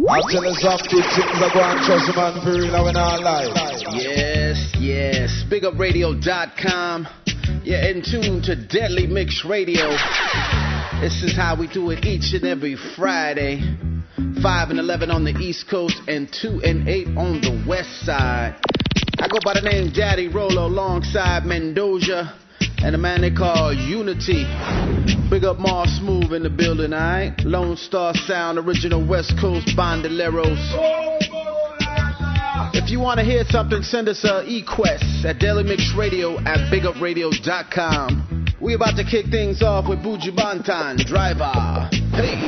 Until it's up, things are going trust man for real, we not lie. Yes, yes. BigUpRadio.com. You're in tune to Deadly Mix Radio. This is how we do it each and every Friday. 5 and 11 on the East Coast and 2 and 8 on the West Side. I go by the name Daddy Rolo alongside Mendoja and a man they call Uni-T. Big up Mars Smooth in the building, alright? Lonestar Sound, original West Coast Bandoleros. If you want to hear something, send us a e-quest at deadlymixradio at bigupradio.com. We about to kick things off with Buju Banton, Driver. Hey!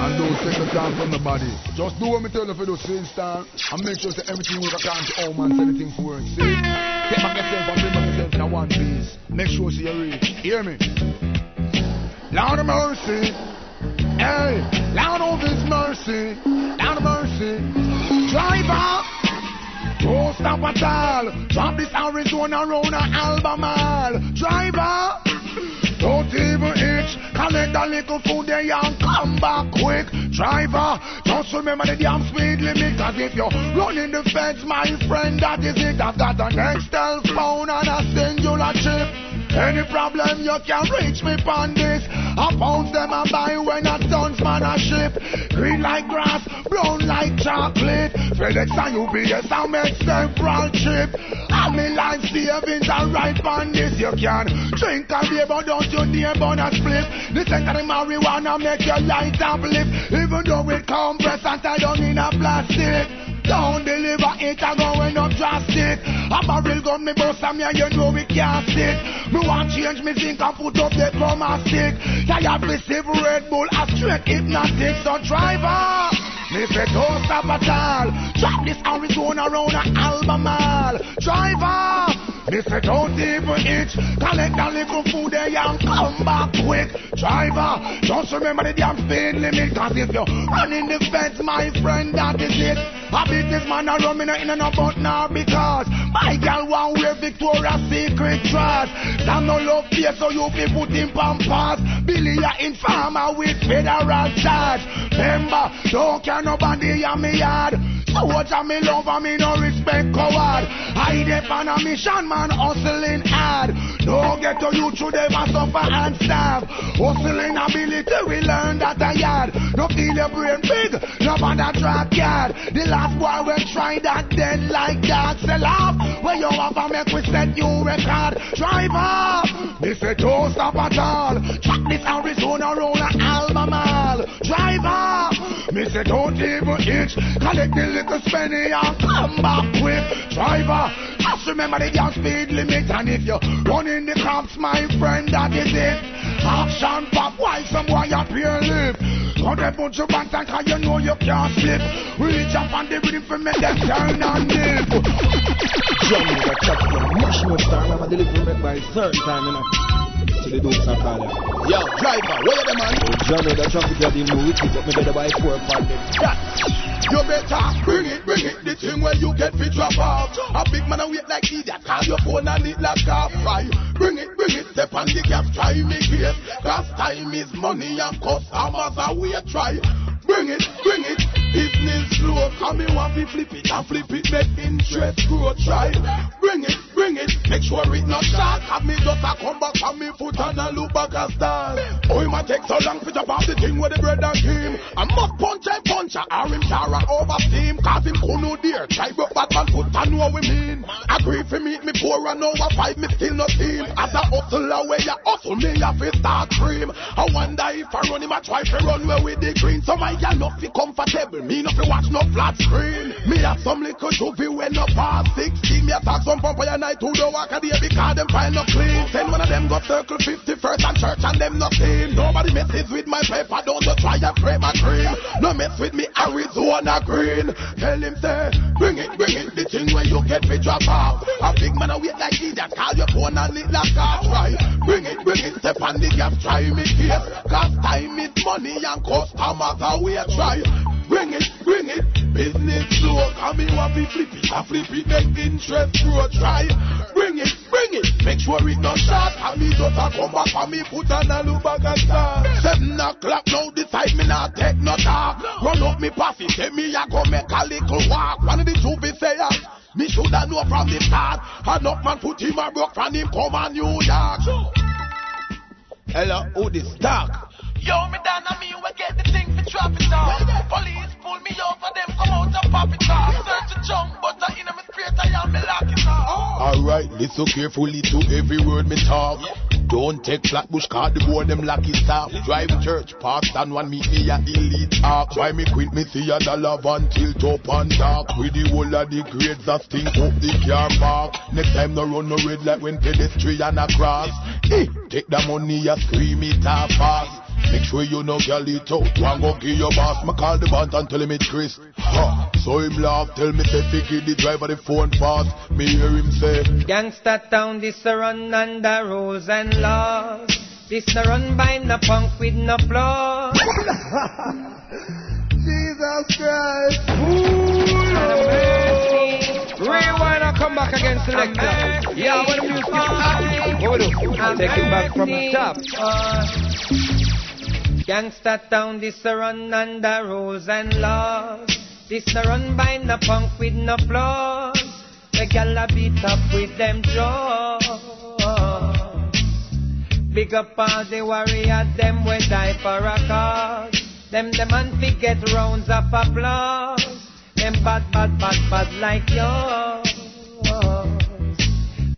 And don't take the time from nobody. Just do what me tell you for style and make sure that everything anything for back yourself and bring back yourself in a one piece. Make sure you reach. Hear me? Lord of mercy. Hey, Lord of his mercy. Lord of mercy. Driver. Don't stop at all. Drop this Arizona round a Albemarle. Driver. Don't even itch. Collect a little food there and come back quick. Driver, just remember the damn speed limit. Cause if you're running the fence, my friend, that is it. I've got an Nextel phone and a Cingular chip. Any problem you can reach me on this. I found them and buy when a tons man a ship. Green like grass, brown like chocolate. FedEx and UPS I make several trip. And me life savings are right on this. You can drink and beer, but don't you dare burn a split. The second the marijuana make your light uplift. Even though it compressed and tied down in a plastic. Don't deliver it, I going up drastic. I'm a real gun, me boss, and me, you know we can't sit. Me want change me think and put up the chroma stick. Tired receive Red Bull, a straight hypnotic. So driver, me say don't stop at all. Drop this Arizona round a Albemarle. Driver, me say don't even itch. Collect a little food there and come back quick. Driver, just remember the damn speed limit. Cause if you're running the fence, my friend, that is it. A businessman a run me no in and about now because my girl want wear Victoria's Secret dress. Some no love here so you be put in pampas. Billy a informer with federal charge. Remember, don't care nobody in me yard. So watch me love and me no respect coward. I dep on mission man hustling hard. Don't get to you through them and suffer and starve. Hustling ability we learn that a yard. No feel your brain big, no bother drop yard. The last boy we try that dead like that. Sell off where you a make we set you record. Drive up. They say don't stop at all. Track this Arizona roll a Albemarle. Drive up. Me say don't even itch. Collect the little spenny and come back quick. Driver, just remember the gas speed limit. And if you're running the cops, my friend, that is it. Action pop, why some boy up here live? Come they put you back and cause you know you can't slip. Reach up on the rhythm for me, them turn and dip. Johnny, the chop, mash no star, I'm a delivery by third time, you know. To the dukes and call ya. Yo, driver, where you the man? Oh, Johnny, oh, the traffic, you the move wicked, but me better buy four for them. You better bring it, bring it, the thing where you get fit drop off. A big man a wait like idiot, call your phone and it like off. Right? Bring it, bring it, step on the gas, try me case. Cause time is money and customers are wait, try. Bring it, bring it, business slow. Come me want to flip it and flip it, make interest grow, try. Bring it, bring it, make sure it not short. Have me just a come back on me foot and a look back oh, a style. Oh, it might take so long to jump off the thing with the bread and cream. I must punch and punch a or him Tara over steam. Cause him couldn't dear. Try but bad man foot and know we mean. Agree for meet me poor and over five me still not team. As a hustler where you hustle me have to start cream. I wonder if I run him I try to run where with the green. So my gal not feel comfortable. Me not fi watch no flat screen. Me have some little juvie when no past 16. Me attack some and night to the walk a day because them find no clean. Send one of them go circle 50 first and church and them not seen. Nobody messes with my paper. Don't you try and frame a cream. No mess with me Arizona green. Tell him say, bring it, bring it. The thing where you get me drop off. A big man a wait like idiot. Call your phone and it like off. Try. Bring it, bring it. Step on the gas. Try me case. Cause time is money and customers are wait. Try. bring it, bring it. Business slow, come me want to flip it, I flip it, make interest grow. Try, bring it, bring it. Make sure it not short. And me a come back for me put on a back and start. Seven o'clock now, decide me not take no talk. Run up me it, tell me I go make a little walk. One of the two be say me shoulda know from the start. Enough man put him a broke from him come on New York. Hello, who this dark? Yo, me down on me, we get the thing for it off. Police pull me over, them come out and pop it off. Search a junk, but I in me straight, I am me lock it off. Alright, listen carefully to every word me talk. Don't take Flatbush card, the boy them lucky stop. Drive church, past and one meet me at elite talk. Why me quit me see a dollar van tilt up and dark. With the whole of the grades that stink up the car park. Next time no run no red like when pedestrian a cross. Eh, take the money, you scream it off fast. Make sure you know girl it out. One go give your boss. Me call the band and tell him it's Chris. Ha. So him laugh. Tell me say Vicky the driver the phone fast. Me hear him say. Gangsta town this a run under rules and laws. This a run by no punk with no flaws. Jesus Christ. Rewind and come back again, selector. Yeah, what the music is What we do? Take it back from the top. Uh, Gangsta town, this a run under rules and laws. This a run by no punk with no flaws. The gal a beat up with them jaws. Big up all the warriors, them we die for a cause. Them the man fi get rounds of applause. Them bad, bad, bad, bad like yours.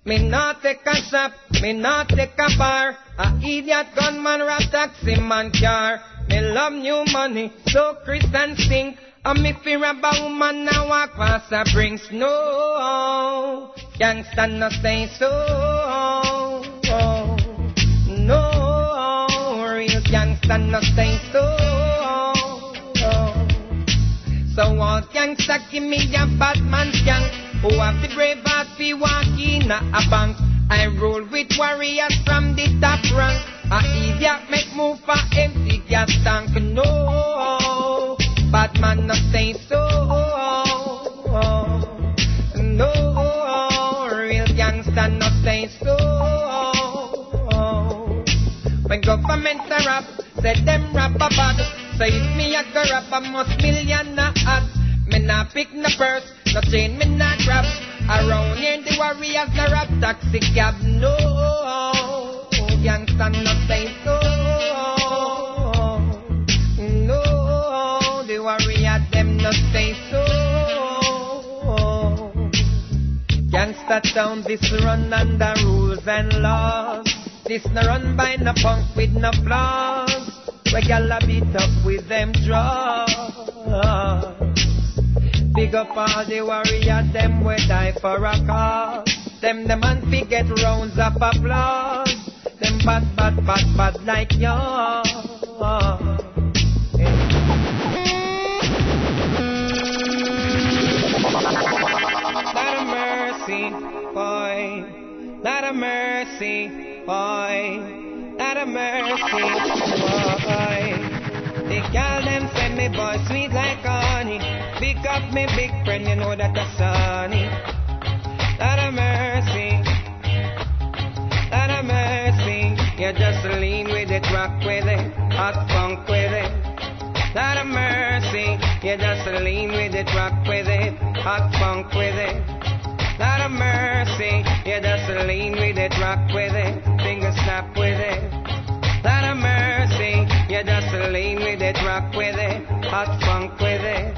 Me not take a shop, take a bar. A idiot gunman rap taxi man car. Me love new money, so Chris and sink. And me fear about woman now walk past a bring snow. Gangsta no say so. No, real gangsta no say so. So all gangsta give me a bad man skank. Who have the brave heart fi walk in a bank. I roll with warriors from the top rank. A idiot make move for empty gas tank. No, bad man not say so. No, real gangster not say so. When government a rap, say them rap a bad. So if me a go I must million. Me nah pick no purse, no chain me nah grab. Around here the warriors no rap taxi cab. No, gangsta no say so. No, the warriors them no say so. Gangsta town this run under rules and laws. This no run by no punk with no flaws. We gal a beat up with them drugs. Big up all the warriors, them we die for a cause. Them the man fi get rounds of applause. Them bad, bad, bad, bad like yours. Not a mercy, boy. Not a mercy, boy. Not a mercy, boy. The girl them send me boy sweet like honey. Pick up me big friend, you know that that's sunny. Not a mercy, lot of mercy. You just lean with it, rock with it, hot funk with it. Not a mercy, you just lean with it, rock with it, hot funk with it. Not a mercy, you just lean with it, rock with it, finger snap with it. Not a mercy, you just lean with it, rock with it, hot funk with it.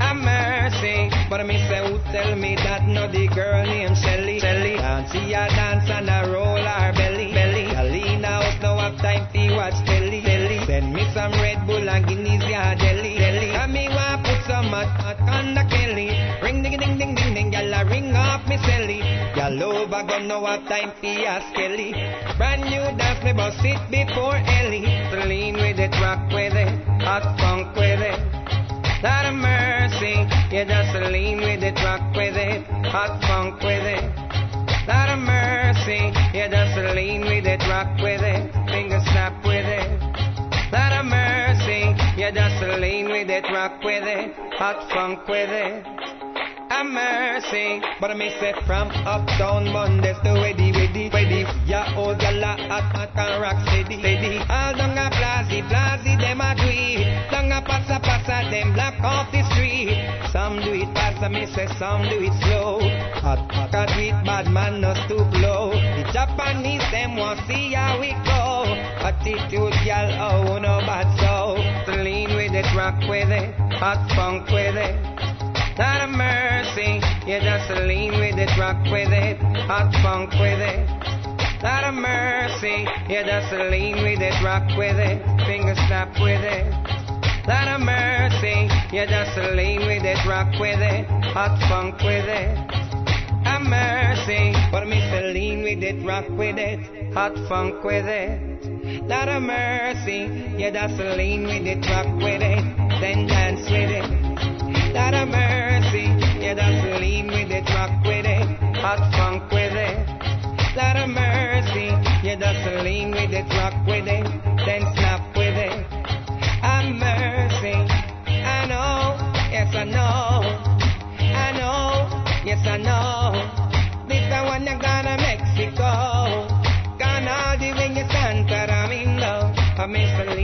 A mercy, but me say who tell me that no the girl named Shelly, Shelly. Dance a dance and a roll her belly, belly. A lean out, no have time to watch telly, telly. Send me some Red Bull and Guinness, yeah, jelly, jelly. And me want put some hot, hot on the. Off me celly. Gyal over gun no have time for a skelly. Brand new dance me bust it before Ellie. So lean with it, rock with it, hot funk with it. Lot of mercy, you just lean with it, rock with it, hot funk with it. Lot of mercy, you just lean with it, rock with it, finger snap with it. Lot of mercy, You just lean with it, rock with it, hot funk with it. A mercy, but I may say from uptown Mondays to Weddy, Weddy, Weddy. Ya old gala hot, hot and rock steady, steady. All down a blazy, blazy, them a do it. Down a passa, passa, them block off the street. Some do it fast, I may say some do it slow. Hot, hot, hot, with bad man, not too blow. The Japanese, them want see how we go. Attitude, gal, oh, no bad. So lean with it, rock with it, hot funk with it. Not a mercy, you just lean with it, rock with it, hot funk with it. Not a mercy, you just lean with it, rock with it, finger snap with it. Not a mercy, you just lean with it, rock with it, hot funk with it. A mercy, but me say lean with it, rock with it, hot funk with it. Not a mercy, you just lean with it, rock with it, then dance with it. Not a mercy, you just lean with it, rock with it, hot funk with it. Not a mercy, you just lean with it, rock with it, then snap with it. A mercy, I know, yes I know, I know, yes I know. This the one you gonna Mexico, gonna all the way you Santa Domingo. I miss the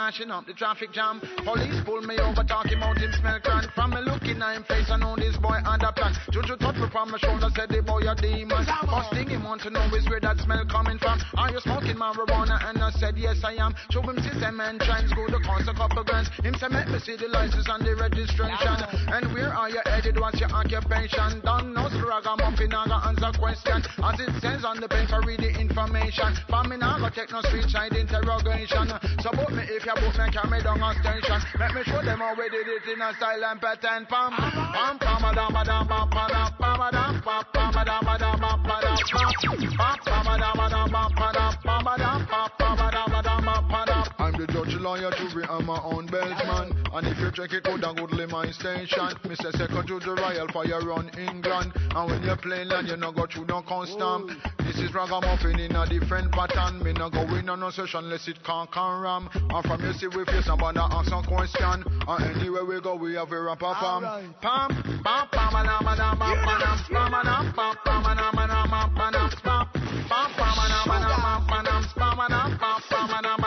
mashing up the traffic jam. Police pull me over, talking about him smell crank. From me looking at him face, I know this boy had a plan. Juju touch me from my shoulder, said the boy a demon. First thing he want to know is where that smell coming from. Are you smoking marijuana? And I said yes I am. Show him system and trends, go to cost a couple grants. Him say make me see the license and the registration. And where are you headed? What's your occupation? Don't know ragamuffin, I got answer question. As it says on the paper, read the information. For me now, go take no street side interrogation. So book me if you book me, carry me down on station. Let me show them how we did it in a style and pretend, Pam, pam, pam, madam, madam, pam, madam, pam, madam, pam, pam, madam, madam, pam, madam, pam, pam, madam, madam, pam, madam, pam, madam, pam, madam, madam, pam, madam. I'm the judge, lawyer, jury, and my own best man. And if you check it good and goodly my station. Mr. Second to the Royal Fire run England. And when you play land, you no go through no constant. This is ragamuffin in a different pattern. Me no go in on no session unless it can can ram. And from you see we face somebody ask some question. And anywhere we go, we have a rap a pam. Pam, pam, pam, a dam, a dam, a pa dam, pam, a dam, pam, pam, a dam, a dam, a pa dam, pam, pam, pam, a dam, a dam, a pa dam, pam, a dam, pam, pam, a dam, a dam, a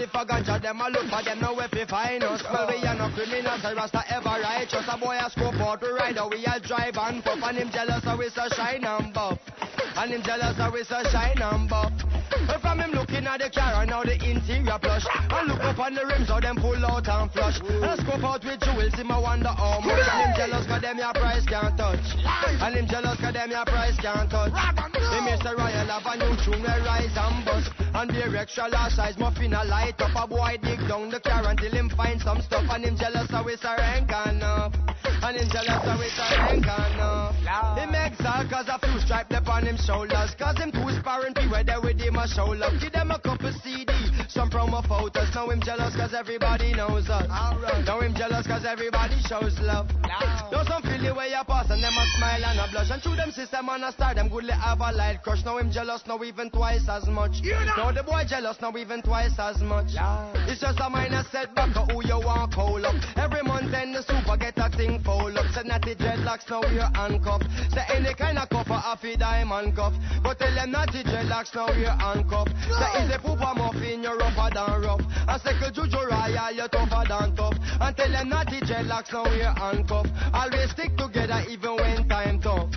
if I ganja them, I look for them, now if we find us. Well, we are no criminals, I rasta ever righteous. A boy a scope out to ride, we a drive and puff. And him jealous, so we so shine and buff. And him jealous, so we so shine and buff. Well, from him looking at the car and now the interior plush. And look up on the rims, how them pull out and flush. And I scope out with jewels, him I wonder how much. And him jealous, cause them your price can't touch. And him jealous, cause them your price can't touch. Him Mr. Royal have a new tune, we rise and bust. And the extra large size muffin a light up. A boy dig down the car until him find some stuff. And him jealous, it's a rank enough. And him jealous, it's a rank enough. Him exalt, cause a few stripe up on him shoulders. Cause him too sparring, be where they will a show love. Give them a couple CD, some promo photos. Now him jealous cause everybody knows us. Now him jealous cause everybody shows love. Now some feel the way you pass and them a smile and a blush. And through them system and a star, them goodly have a light crush. Now him jealous, now even twice as much. Now the boy jealous, now even twice as much. It's just a minor setback of who you want call up. Every month then the super get a thing fold up. Say natty dreadlocks, now we're handcuffed. Say any kind of cup a diamond cuff. But tell them natty dreadlocks, now we're handcuffed. Say easy poopa muffin, you're rougher than rough. And say juju royal, you're tougher than tough. And tell them natty dreadlocks, now we're handcuffed. Always stick together even when time tough.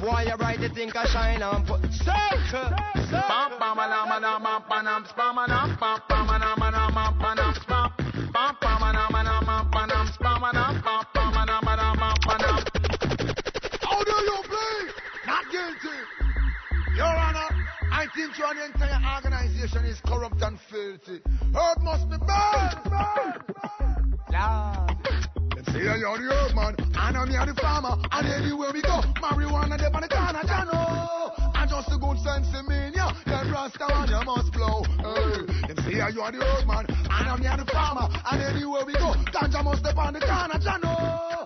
Why you bright, you think I shine and put circle. Bam, I think your entire organization is corrupt and filthy. Earth must be burned. burned, burned. Them say you're the earth man, and I'm here the farmer, and anywhere we go, marijuana them on the corner, Jano. And just a good sense in me, yeah, them rasta man you must blow. Hey. Them say you're the earth man, and I'm here the farmer, and anywhere we go, ganja must step on the corner, Jano.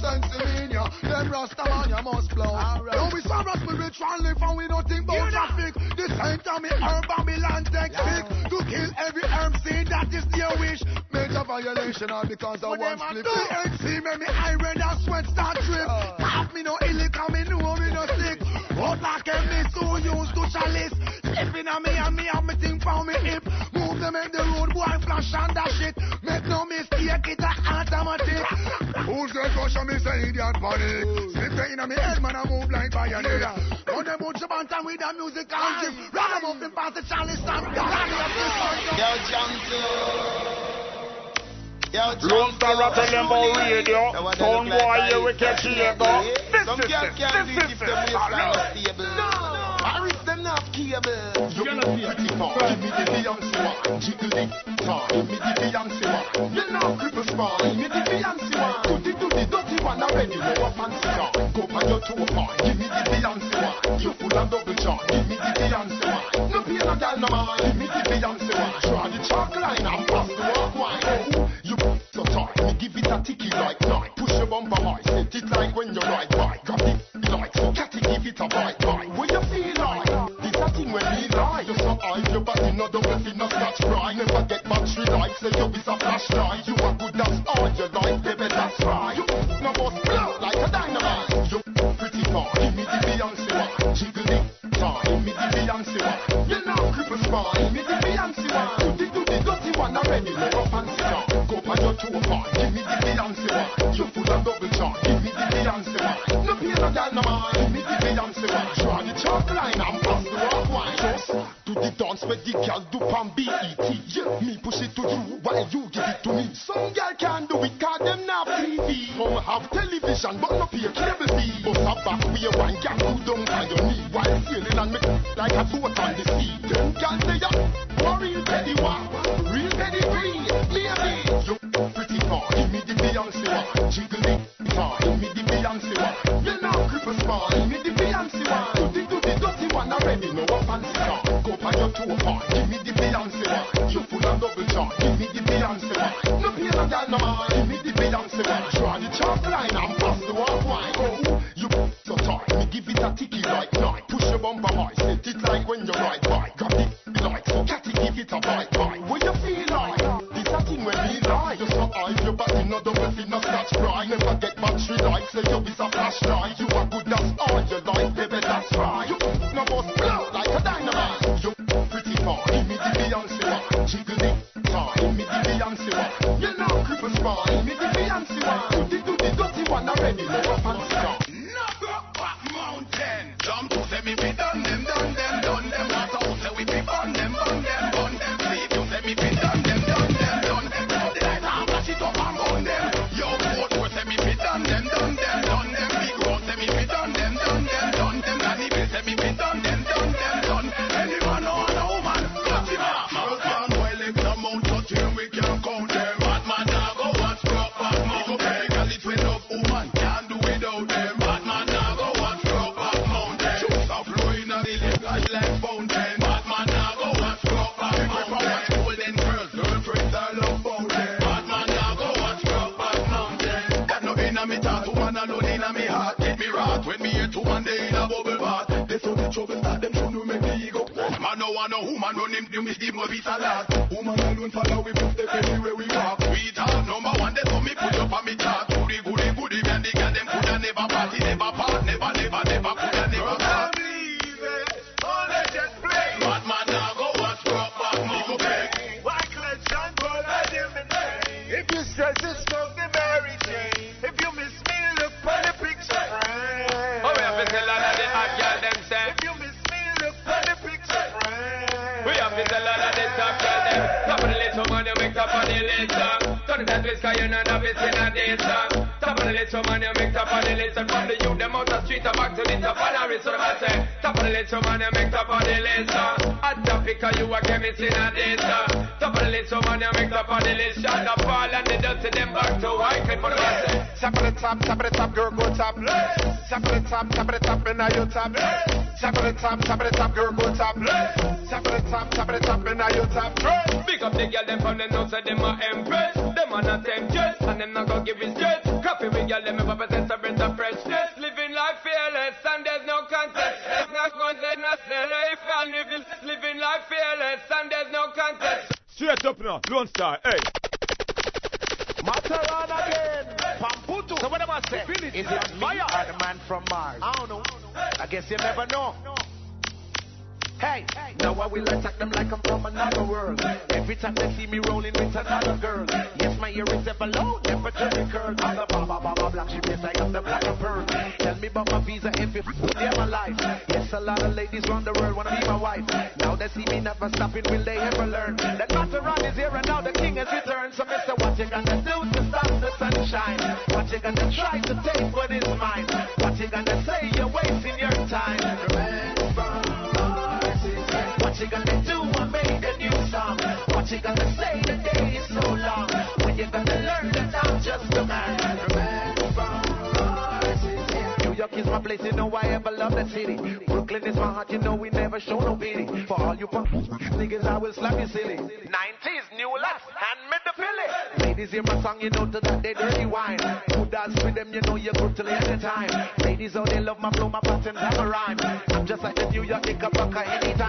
Pennsylvania. Them Rastamania must blow. Right. Yo, we serve us spiritual life and we don't think about you traffic. Know. This ain't time me herb and me land tactic. Yeah. To kill every herb scene, that is near wish. Major violation all because of one slip. The HC make me iron and sweat start drip. Half me no illical, me know me no sick. But like a miss who used to chalice. Slipping on me and me have me thing for me hip. Move them in the road boy flash and dash it. Make no mistake it a automatic. Who's the caution me say idiot panic? Slip the in me head man I move like bayonet. Run them out your bantam with the music and give. Run them up in past the chalice and Yo, Johnson. Yo, Lone Star rapping them about radio. Town boy, you wicked Diego. This Some is girl it. can't do This it is if them it. waistline is stable. Paris them not cable. You gonna see pretty far. Give me the Beyonce one. Jiggle it, tar. Give me the Beyonce one. You know cripple spawn. Give me the Beyonce one. Do the do the dirty one already. No a fancy car. Go by your toe part. Give me the Beyonce one. You full and double charge. Give me the Beyonce one. No pay no gal no man. Give me the Beyonce one. Draw the chalk line and pass the walk wine. You tight. Give it a ticky like night. Push your bumper high. Set it like when you ride by. Grab it like so. Catty give it a bite bite. What you feel like? This a thing when me lie. You so high. Your body no double fit no scratch fry. Never get battery life. Say you is a flashlight. You are good that's all your life, Baby that's right. You no bust blow like a dynamite. You pretty far. Give me the Beyonce one. Jiggle it. Tar. Give me the Beyonce one. You know cripple spawn. Give me the Beyonce one. Do the do the dirty one already. No fancy car. Two part. Give me the Beyonce one. You full of double charge. Give me the Beyonce one. No pay no gal no man. Give me the Beyonce one. Draw the chalk line and pass the walk wine. Just do the dance where the gal do pan BET. Yeah, me push it to you while you give it to me. Some girl can do it 'cause them not TV. Some have television but no pay cable fee. But a back we a wine gal who don't on your knee while sailing and make like a boat on the sea. Them gal say ya, oh real one, real petty green, maybe. You pretty far, give me the Beyonce one, jiggle it, tar, give me the Beyonce one. You know cripple spawn, give me the Beyonce one. Do the do the dirty one already, no a fancy car. Go by your two part, give me the Beyonce one. You full and double charge, give me the Beyonce one. No pay no gal no man, give me the Beyonce one. Draw the chalk line and pass the walk wine. Oh, you so tight, me give it a ticky like night. Push your bumper high, set it like when you ride by. Grab it like so, catty give it a bite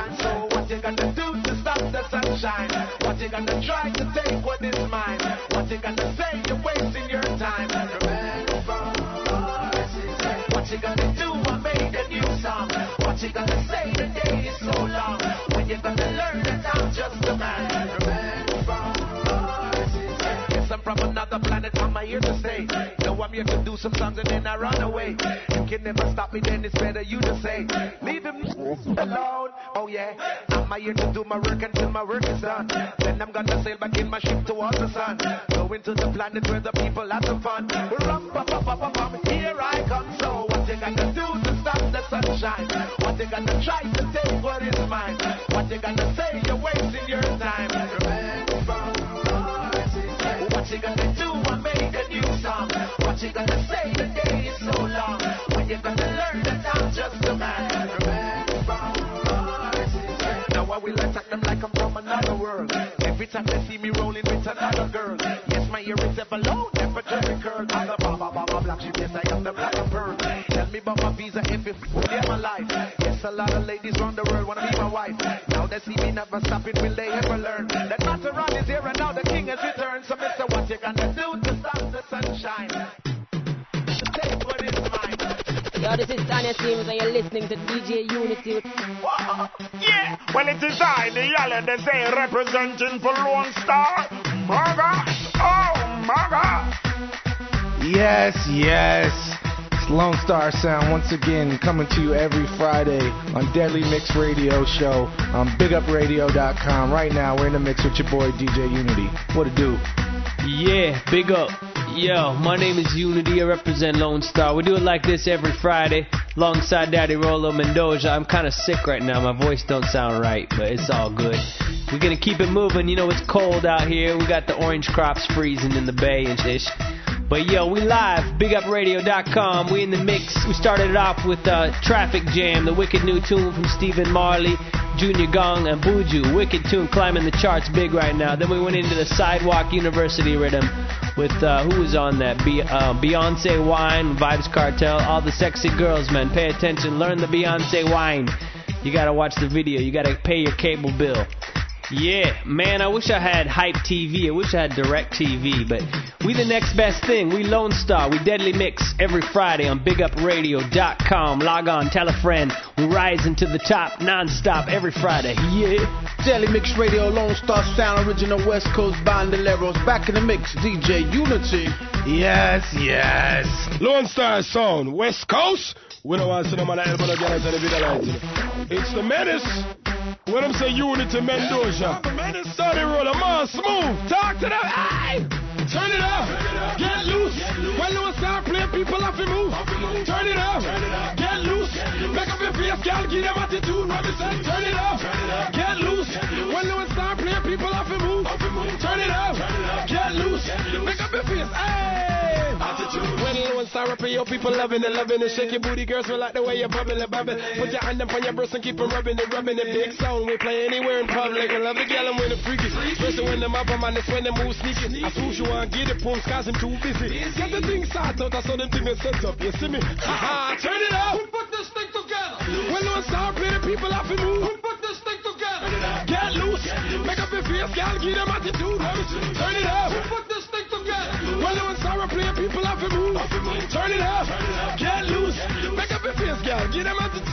Anytime. So what you gonna do to stop the sunshine? What you gonna try to take I'm here to do some songs and then I run away. You can never stop me. Then it's better you just say, leave him alone. Oh yeah, I'm here to do my work until my work is done. Then I'm gonna sail back in my ship towards the sun. Going to the planet where the people have some fun. Rum, pa, pa, pa, pa, here I come. So what you gonna do to stop the sunshine? What you gonna try to take what is mine? What you gonna say? You're wasting your time. What you gonna do? I made a new song. What gonna say? The day so long. When you gonna learn that I'm just a man? Now I will attack them like I'm from another world. Every time they see me rolling with another girl. Yes, my ear is ever low, never curl. I'm the baba baba black yes, I am the black pearl. Tell me about my visa if it live my life. Yes, a lot of ladies around the world wanna be my wife. Now they see me never stopping, will they ever learn? That Maserati is here and now the king has returned. So, Mister, what you gonna do to stop the sunshine? Yo, this is Tanya Sims and you're listening to DJ Uni-T. with- Yeah, well it is I, the yellow, they say representing for Lone Star. Maga, oh Maga. Yes, yes. It's Lonestar Sound once again coming to you every Friday on Deadly Mix Radio Show on BigUpRadio.com. Right now, we're in the mix with your boy DJ Uni-T. What it do? Yeah, big up. Yo, my name is Uni-T. I represent Lonestar. We do it like this every Friday, alongside Daddy Rolo Mendoja. I'm kind of sick right now. My voice don't sound right, but it's all good. We're gonna keep it moving. You know it's cold out here. We got the orange crops freezing in the bay and ish. But yo, we live, bigupradio.com. We in the mix. We started it off with uh, Traffic Jam, the wicked new tune from Stephen Marley, Junior Gong, and Buju. Wicked tune climbing the charts big right now. Then we went into the Sidewalk University rhythm with uh, who was on that? Be- uh, Beyonce Wine, Vybz Kartel, all the sexy girls, man. Pay attention, learn the Beyonce Wine. you gotta watch the video. You gotta pay your cable bill. Yeah, man, I wish I had Hype TV. I wish I had Direct TV, but we the next best thing. We Lonestar. We Deadly Mix every Friday on BigUpRadio.com. Log on, tell a friend. We rise into the top non-stop every Friday. Yeah. Deadly Mix Radio, Lonestar Sound, original West Coast Bandoleros. Back in the mix, DJ Uni-T. Yes, yes. Lonestar Sound, West Coast. We don't want to see them on the elbow again the video. It's the menace. When I'm saying Uni-T Mendoja. Sorry, roller, man, smooth. Talk to them. Aye. Turn it up. Get loose. When you start playing, people have to move. Turn it up. Get loose. Make up your face, girl. Give them attitude. Robinson, turn it up. Get loose. When you start playing, people have to move. Turn it up. Get loose. Make up your face. Hey. You start your people loving and loving and Shake your booty, girls, we like the way you bubble it, bubble. Put your hand up on your breast and keep on rubbing and rubbing it. Big sound, we play anywhere in public. We love the and when the freaky. Especially when them up, on this when they move sneaky. I suppose you want get it, boom, cause I'm too busy. Get the thing start out, I saw them thing set up. You see me? Ha ha, turn it up. Who put this thing together. When you start playing, the people have to move. Put this thing together. Get loose. Make up your face, girl, give them attitude. Turn it up. Turn it up. Get loose. Make up your face, girl, give them attitude.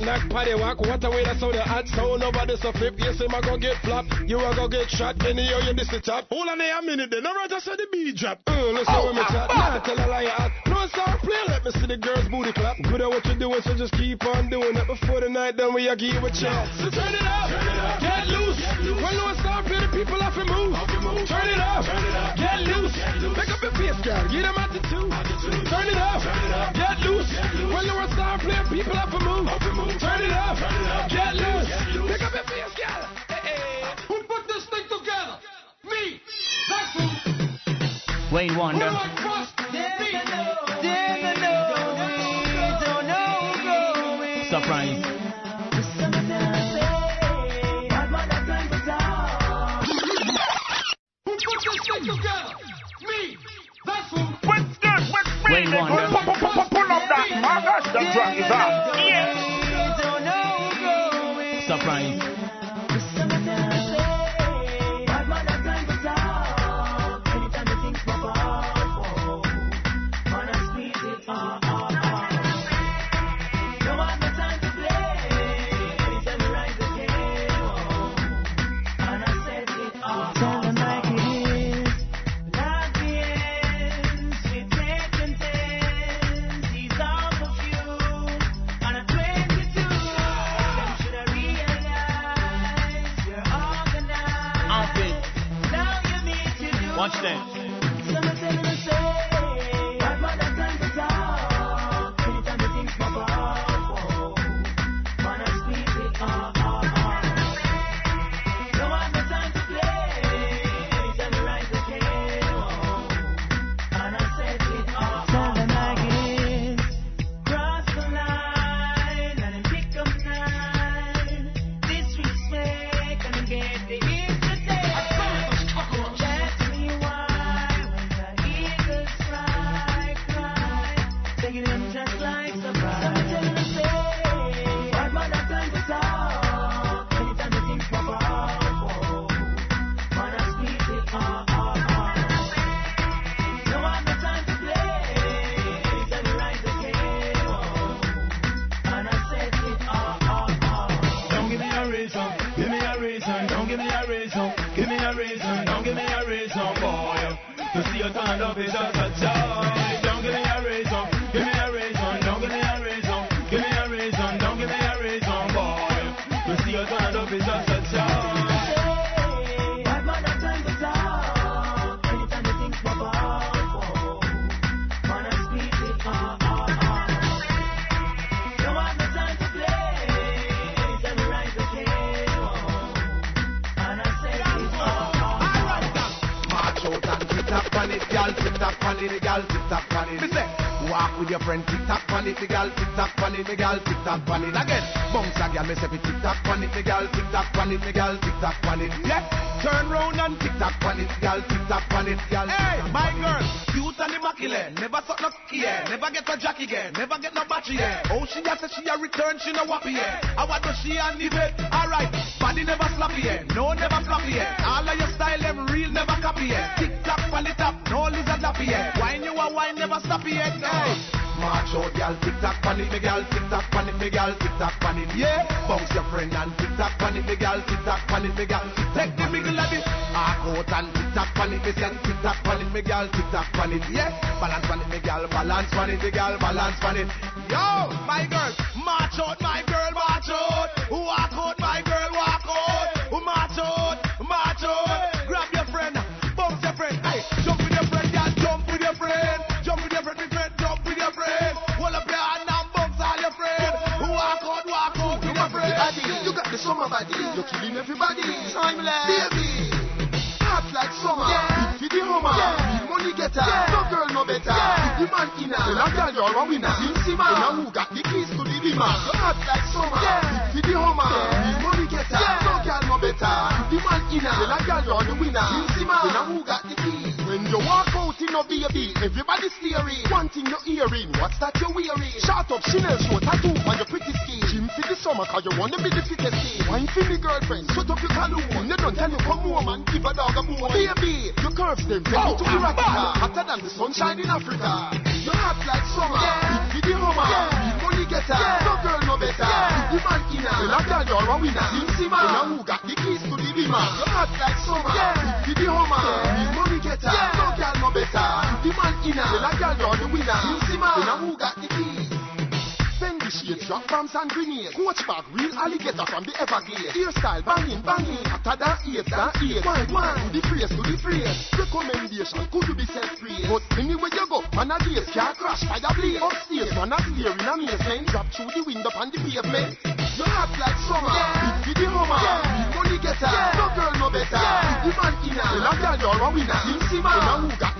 Nick knock, paddy walk, what a way that's how the hot so nobody so flip. You say my go get flop, you a go get shot. Anyhow you this the top. Hold on there a minute, then. Alright, I said the beat drop. Uh, let's go with me chat. Nah, tell a lie hot. No start play, let me see the girls booty clap. Good at what you doing, so just keep on doing it. Before the night done, we a give you a chance. So turn it up, get loose. When no start play, the people have to move. Turn it up, Turn it up. get loose. Make up your face, girl, give them attitude. Turn it up, get loose. When no start play, people have to move. Turn it up, get loose. Pick up your face, girl. Hey, hey. Who put this thing together? Me. That's who. Wayne Wonder. Who I trust? Me. Surprise. Who put this thing together? Me. That's who. Wayne Wonder. Pull up that. I got ah, the drug is out. Surprise. To you turned up your friend, tick tock on it, me gal, tick tock on it, me gal, tick tock on it. Again, bounce a gal, me say, tick tock on it, me gal, tick tock on it, me gal, tick tock on it. Yeah, turn round and tick tock on it, gal, tick tock on it, gal. Hey, my girl, cute and immaculate, never suck no yeah, never get a jack again, never get no battery yeah. Oh, she a say she a return, she no wappy yeah. I want to she and the bed, alright. Body never sloppy yeah, no never floppy yeah. All of your style them real, never copy yeah. Tick lappy yeah. Wine you a wine, never stop. Hey. March out, gal, tick tock it, me gal, tick tock it, me gal, tick tock it, yeah. Bounce your friend and tick tock it, me gal, tick tock it, me gal. Take the middle of it, arc out and tick tock it, me say tick tock it, me gal, tick tock it, yeah. Balance it, me gal, balance on it, me gal, balance it. Yo, my girl, march out, my you're killing everybody. Timeless, baby. Hot like summer, yeah. big for the hummer, yeah. big money getter, yeah. no girl no better. Yeah. Big the man inner, then I girl you're a winner. Sing Sima, now who got the keys to the beamer? You're hot like summer, yeah. big for the hummer, yeah. big money getter, yeah. no girl no better. Big the man inner, then I girl you're the winner. Sing Sima, now who got walk out in a baby, everybody staring. One thing you're hearing, what's that you're wearing? Shut up, Chanel show tattoo on your pretty skin. Gym for the summer, cause you wanna be the fittest thing. Wine for me girlfriend, shut up your caloon. You don't tell you come home and give a dog a bone. Baby, your curves them, take Oh, to Iraqita. Hotter than the sunshine in Africa. You're hot like summer, yeah. big for the hummer. Yeah. Money getter, yeah. no girl no better. Yeah. The man inner, then I girl you're a winner. Sing Sima, now who got the keys to the beamer? You're hot like summer, yeah. big for the hummer. Yeah. Money getter, yeah. No better. The man inner, then I girl you're the winner. Sing Sima, now who got the keys? Fendi shades, drop bombs and grenades. Coach bag, real alligator from the Everglades. Hairstyle, banging, banging. After that, eight, that eight. One, one. To the phrase, to the phrase. Recommendation, could you be self-praise? But anywhere you go, man a days, can't crash, fire blaze. Upstairs, man a stare in amazement. Drop through the window on the pavement. You hot like summer. Yeah. Big for the hummer. Yeah. Big money getter. Yeah. No girl no better. Yeah. The man inner. Well, a girl, you're a winner. Sing Sima. Now who got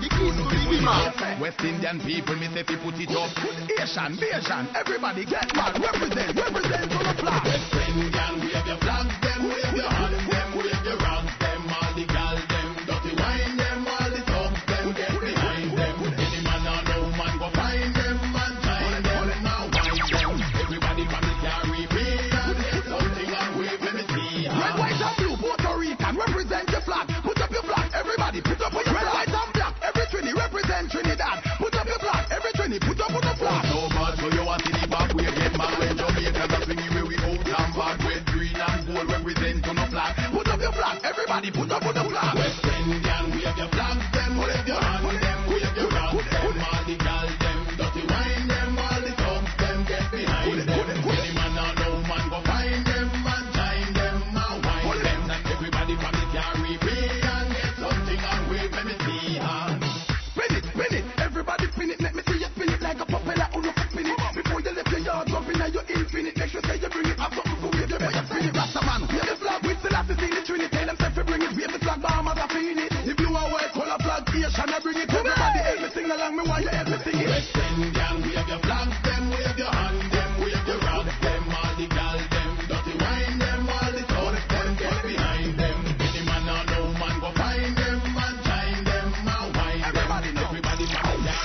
the keys to the beamer? West Indian people, me say put it up. Asian, Asian, everybody get mad. Represent, represent on the flag. West Indian, wave your flags, them wave your hands, Put up on the flag. So much so you want to the back, we get mad when Jamaicans are swinging where we out and back. Red, green and gold represent on the flag. Put up your flag, everybody. Put up on the flag. West Indian, flag, I bring it. Everybody help me sing along. Me want you help me sing it. West Indian, wave your flags, them wave your hands, them wave your rocks, them all the gal, them dirty wine, them all the thugs, them get behind them. Any man or no man go find them and join them and wine Everybody them. Everybody from the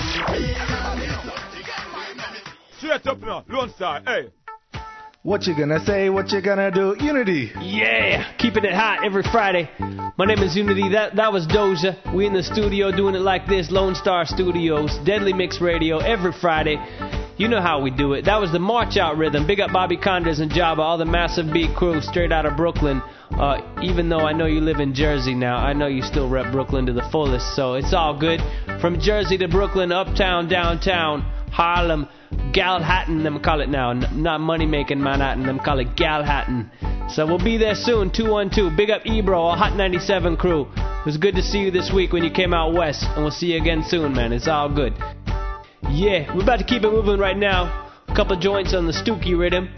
Caribbean. Straight up now, Lonestar, hey. What you gonna say? What you gonna do? Uni-T. Yeah, keeping it hot every Friday. My name is Uni-T. That that was Doja. We in the studio doing it like this. Lonestar Studios, Deadly Mix Radio every Friday. You know how we do it. That was the March Out rhythm. Big up Bobby Konders and Jabba, all the massive beat crew straight out of Brooklyn. Uh, even though I know you live in Jersey now, I know you still rep Brooklyn to the fullest, so it's all good. From Jersey to Brooklyn, uptown, downtown, Harlem, Galhattan, them call it now. Not money making Manhattan, them call it Galhattan. So we'll be there soon, 212. Big up Ebro, Hot 97 crew. It was good to see you this week when you came out west, and we'll see you again soon, man. It's all good. Yeah, we're about to keep it moving right now. A couple joints on the Stookie rhythm.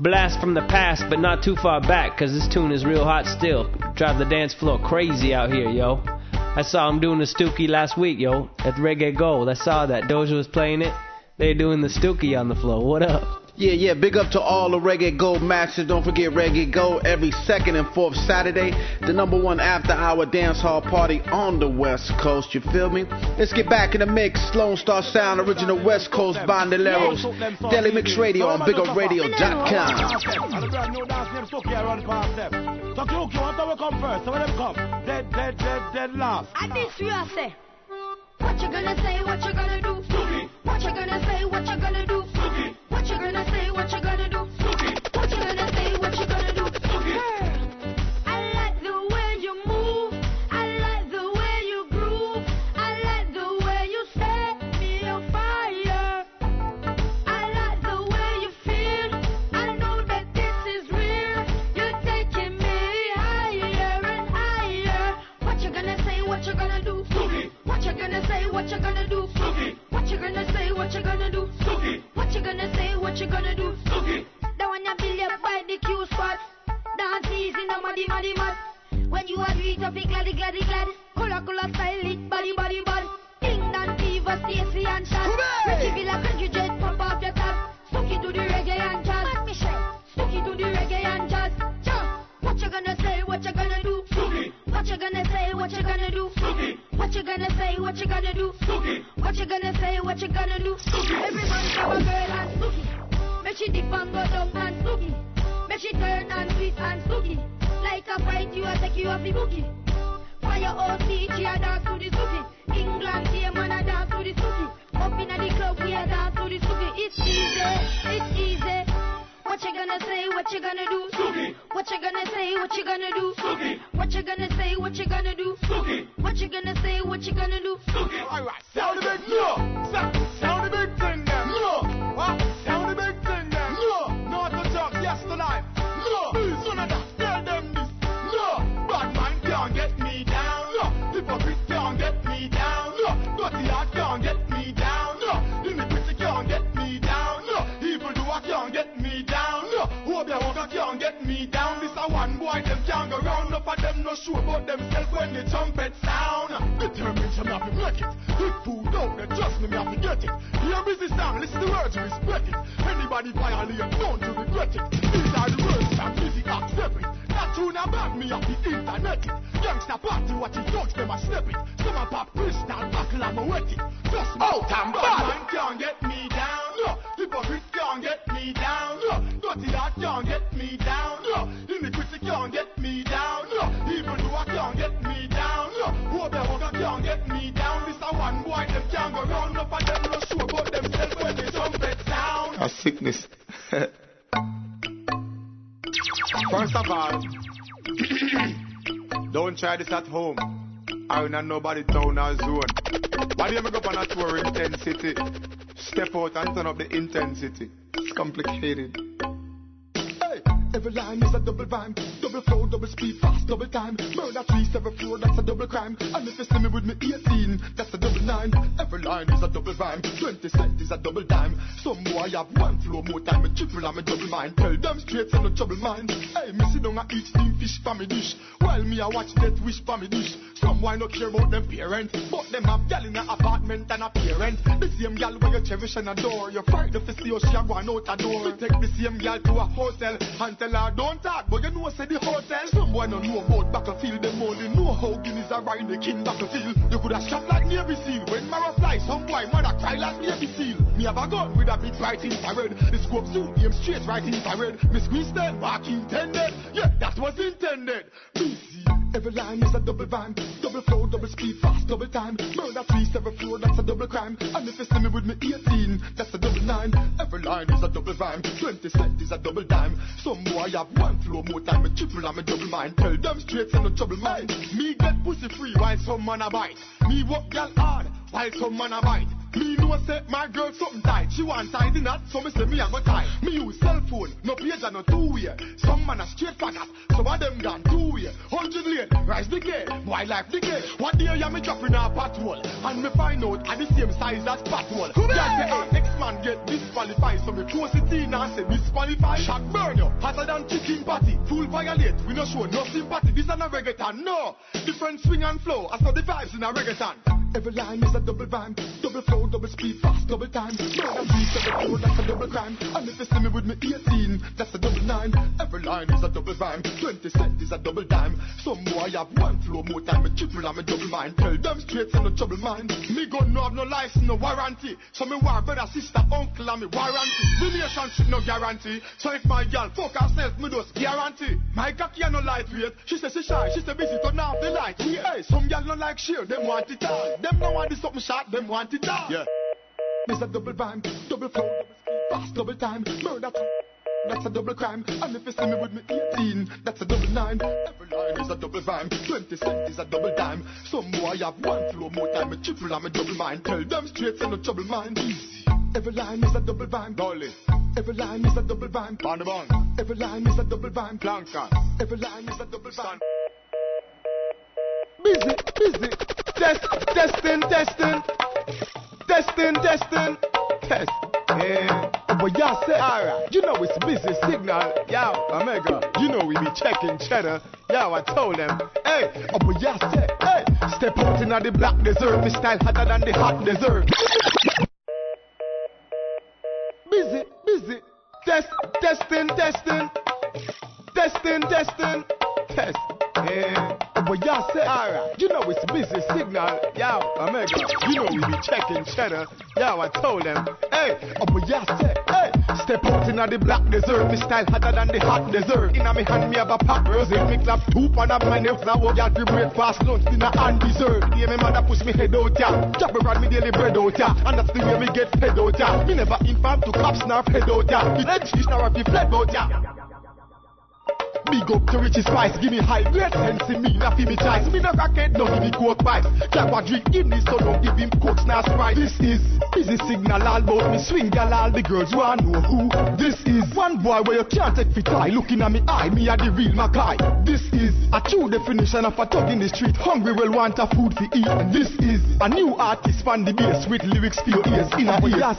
Blast from the past, but not too far back, cause this tune is real hot still. Drive the dance floor crazy out here, yo. I saw him doing the Stookie last week, yo, at Reggae Gold. I saw that. Doja was playing it. They're doing the Stookie on the floor. What up? Yeah, yeah, big up to all the Reggae Gold masters. Don't forget Reggae Gold every second and fourth Saturday. The number one after hour dance hall party on the West Coast. You feel me? Let's get back in the mix. Lonestar Sound, original West Coast Bandoleros. Deadly Mix Radio on BigUpRadio.com. And the brand new dance named Suki, I run past them. So Duke, you want to come first? So when them come, dead, dead, dead, dead last. And this we say. What you gonna say? What you gonna do? What you gonna say? What you gonna do? What you gonna do? That one you build up by the Q spot. Dance easy, no muddy, muddy, mud. When you are it up, it gladdy, gladdy, glad. Color, color, style it, body, body, body. Ding, dong, diva, Stacy and Shad. Reggie Villa, country jet, pop off your top. Stuck it to the reggae and jazz. Stuck it to the reggae and jazz. Jump. What you gonna say? What you gonna do? What you gonna say? What you gonna do? What you gonna say? What you gonna do? What you gonna say? What you gonna do? Every man have a girl and Snooki. Make she dip and go down and Snooki. Make she turn and twist and Snooki. Like a fight, you a take you off the bookie. For your own teach, you a dance to the Snooki. England, here man a dance to the Snooki. Up in the club, we a dance to the Snooki. It's easy, it's easy. What you gonna say? What you gonna do? What you gonna say? What you gonna do? What you gonna say? What you gonna do? What you gonna say? What you gonna do? Alright, sound the big no. Sound, sound the sure about themselves when the trumpet sound. Determination, me have to make it. Food out there, trust me, have to get it. Sound, listen to words, respect it. Anybody violate, don't to regret it. These are the words, I'm busy, accept it. That tune about me, have internet it. Youngster party, watch it, dogs, them step it. Some pop crystal, buckle, I'm a wet it. Trust me, Out bad bad. man can't get me down. No, hypocrite can't get me down. No, dirty heart can't get me down. No, iniquity can't get sound. Sickness. First of all, don't try this at home. I will not nobody town or zone. Why do you make up on a tour intensity? Step out and turn up the intensity. It's complicated. Hey, every line is a double rhyme. Double flow, double speed, fast, double time. Murder three, seven, four, that's a double crime. And if you see me with me 18, that's a double nine. Every line is a double rhyme. 20 cent is a double dime. Some boy have one flow more time. A triple and a double mind. Tell them straight, so no trouble mind. Hey, me sit down and eat steam fish for me dish. While me I watch death wish for me dish. Some boy no care about them parents. But them have gal in a apartment and a parent. The same gal where you cherish and adore. You're frightened to see how she a going out a door. You take the same gal to a hotel and tell her don't talk. But you know say the hotel. Some boy no know about battlefield. Them only know how Guineas are riding the king battlefield. You could have shot like Navy SEAL. When Mara fly, some boy mother cry like Navy SEAL. Me have a gun with a big bright infrared. The scope suit, aim straight right infrared. Me squeeze them, back intended. Yeah, that was intended. Every line is a double rhyme. Double flow, double speed, fast, double time. Murder three, seven, four, that's a double crime. And if you see me with me 18, that's a double nine. Every line is a double rhyme. 20 cent is a double dime. Some boy have one flow more time. A triple and a double mind. Tell them straight, and no trouble mind. Me get pussy free while some man a bite. Me work gal hard while some man a bite. Me know say my girl something tight. She want tidy knot, so me say me a go tie. Me use cell phone, no page and no two way. Some man a straight faggot, some of them gone two way. Hundred lane, rise the gate, boy life the gate. One day ya me dropping in a patrol, and me find out at the same size as patrol. Girl say our next man get disqualified, so me close it in and say disqualified. Shot burn you, hotter than chicken patty. Full violate, we no show no sympathy. This is a reggaeton, no. Different swing and flow, I saw the vibes in a reggaeton. Every line is a double rhyme. Double flow, double speed, fast, double time. Murder beat, double flow, that's a double crime. And if you see me with me 18, that's a double nine. Every line is a double rhyme. 20 cent is a double dime. Some boy have one flow more time, me triple and me double mind. Tell them straight, say no trouble mind. Me gun no have no license, no warranty. So me war brother, sister, uncle and me warranty. Relationship no guarantee. So if my girl fuck herself, me just guarantee. My cocky a no lightweight. She say she shy, she say busy, turn off the light. Hey, some girl no like share, them want it all. Them no want this something short, them want it all. Yeah. It's a double rhyme, double flow, fast, double time. Murder. That's a double crime. And if you see me with me 18, that's a double nine. Every line is a double rhyme. 20 cent is a double dime. Some boy have one flow more time. Me triple and me double mind. Tell them straight, say no trouble mind. Easy. Every line is a double rhyme. Dolly. Every line is a double rhyme. On. Every line is a double rhyme. Planka. Every line is a double rhyme. Busy, busy. Test, testing, testing. Testing, testing. Test. Yeah. But y'all say, alright, you know it's busy signal. Yo, Omega, you know we be checking cheddar. Yo, I told them, hey, oh, but y'all say, hey, step out in the black desert. Me style hotter than the hot desert. busy, busy. Test, testing, testing. Testing, testing. Test. Yeah. But y'all say, alright, you know it's busy signal. Yo, Omega, you know we be checking cheddar. Yo, I told them, hey, oh, but y'all say, hey, step out in the black desert. Me style hotter than the hot desert. Inna me hand me have a pack rose. Me clap two pan of my nails. Now y'all do breakfast, lunch, dinner, and dessert. Yeah, me mother push me head out ya. Chop around me daily bread out ya. And that's the way me get fed out ya. Me never inform to cops nor fed out ya. The legs fish nor be fled out ya. Big up to Richie Spice, give me high grade sense in me, na fi me choice. Me no rocket, no give me coke pipes. Jack what drink in this, so don't give him cokes, now sprite. This is busy signal all about me swing gal all the girls want know who. This is one boy where you can't take fit eye. Looking at me eye, me a the real Mackay. This is a true definition of a thug in the street. Hungry will want a food to eat. And this is a new artist fan the bass with lyrics for your ears in a ear.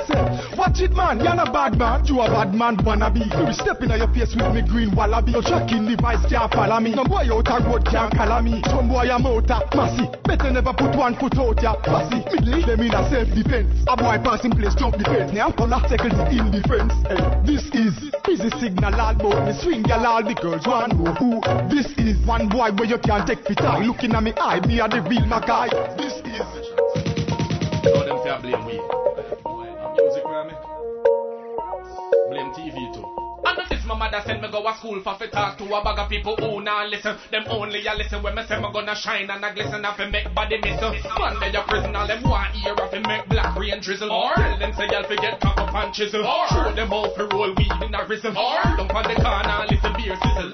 Watch it man, you're not bad man. You a bad man wanna be. You be stepping on your face with me green wallaby. You're tracking device can't follow me. No boy out a road can't color me. Some boy a motor, massy. Better never put one foot out ya. Me leave them in a self defense. A boy passing place jump the fence. Now color tackle the in defense. Hey, this is busy signal all about me swing gal all the girls want know who. This is one boy where you can't take fit eye. Looking at me eye, me a the real Mackay. This is. Know them fair blame we. Mother send me go to school for fi talk to a bag of people who nah listen. Them only a listen when me say me gonna shine and a glisten and fi make body miss. Man, they a prison all them want hear of fi make black rain drizzle. Or tell them say y'all fi get cock up and chisel. Or show them how fi roll weed in a rhythm. Or don't on the corner and listen beer sizzle.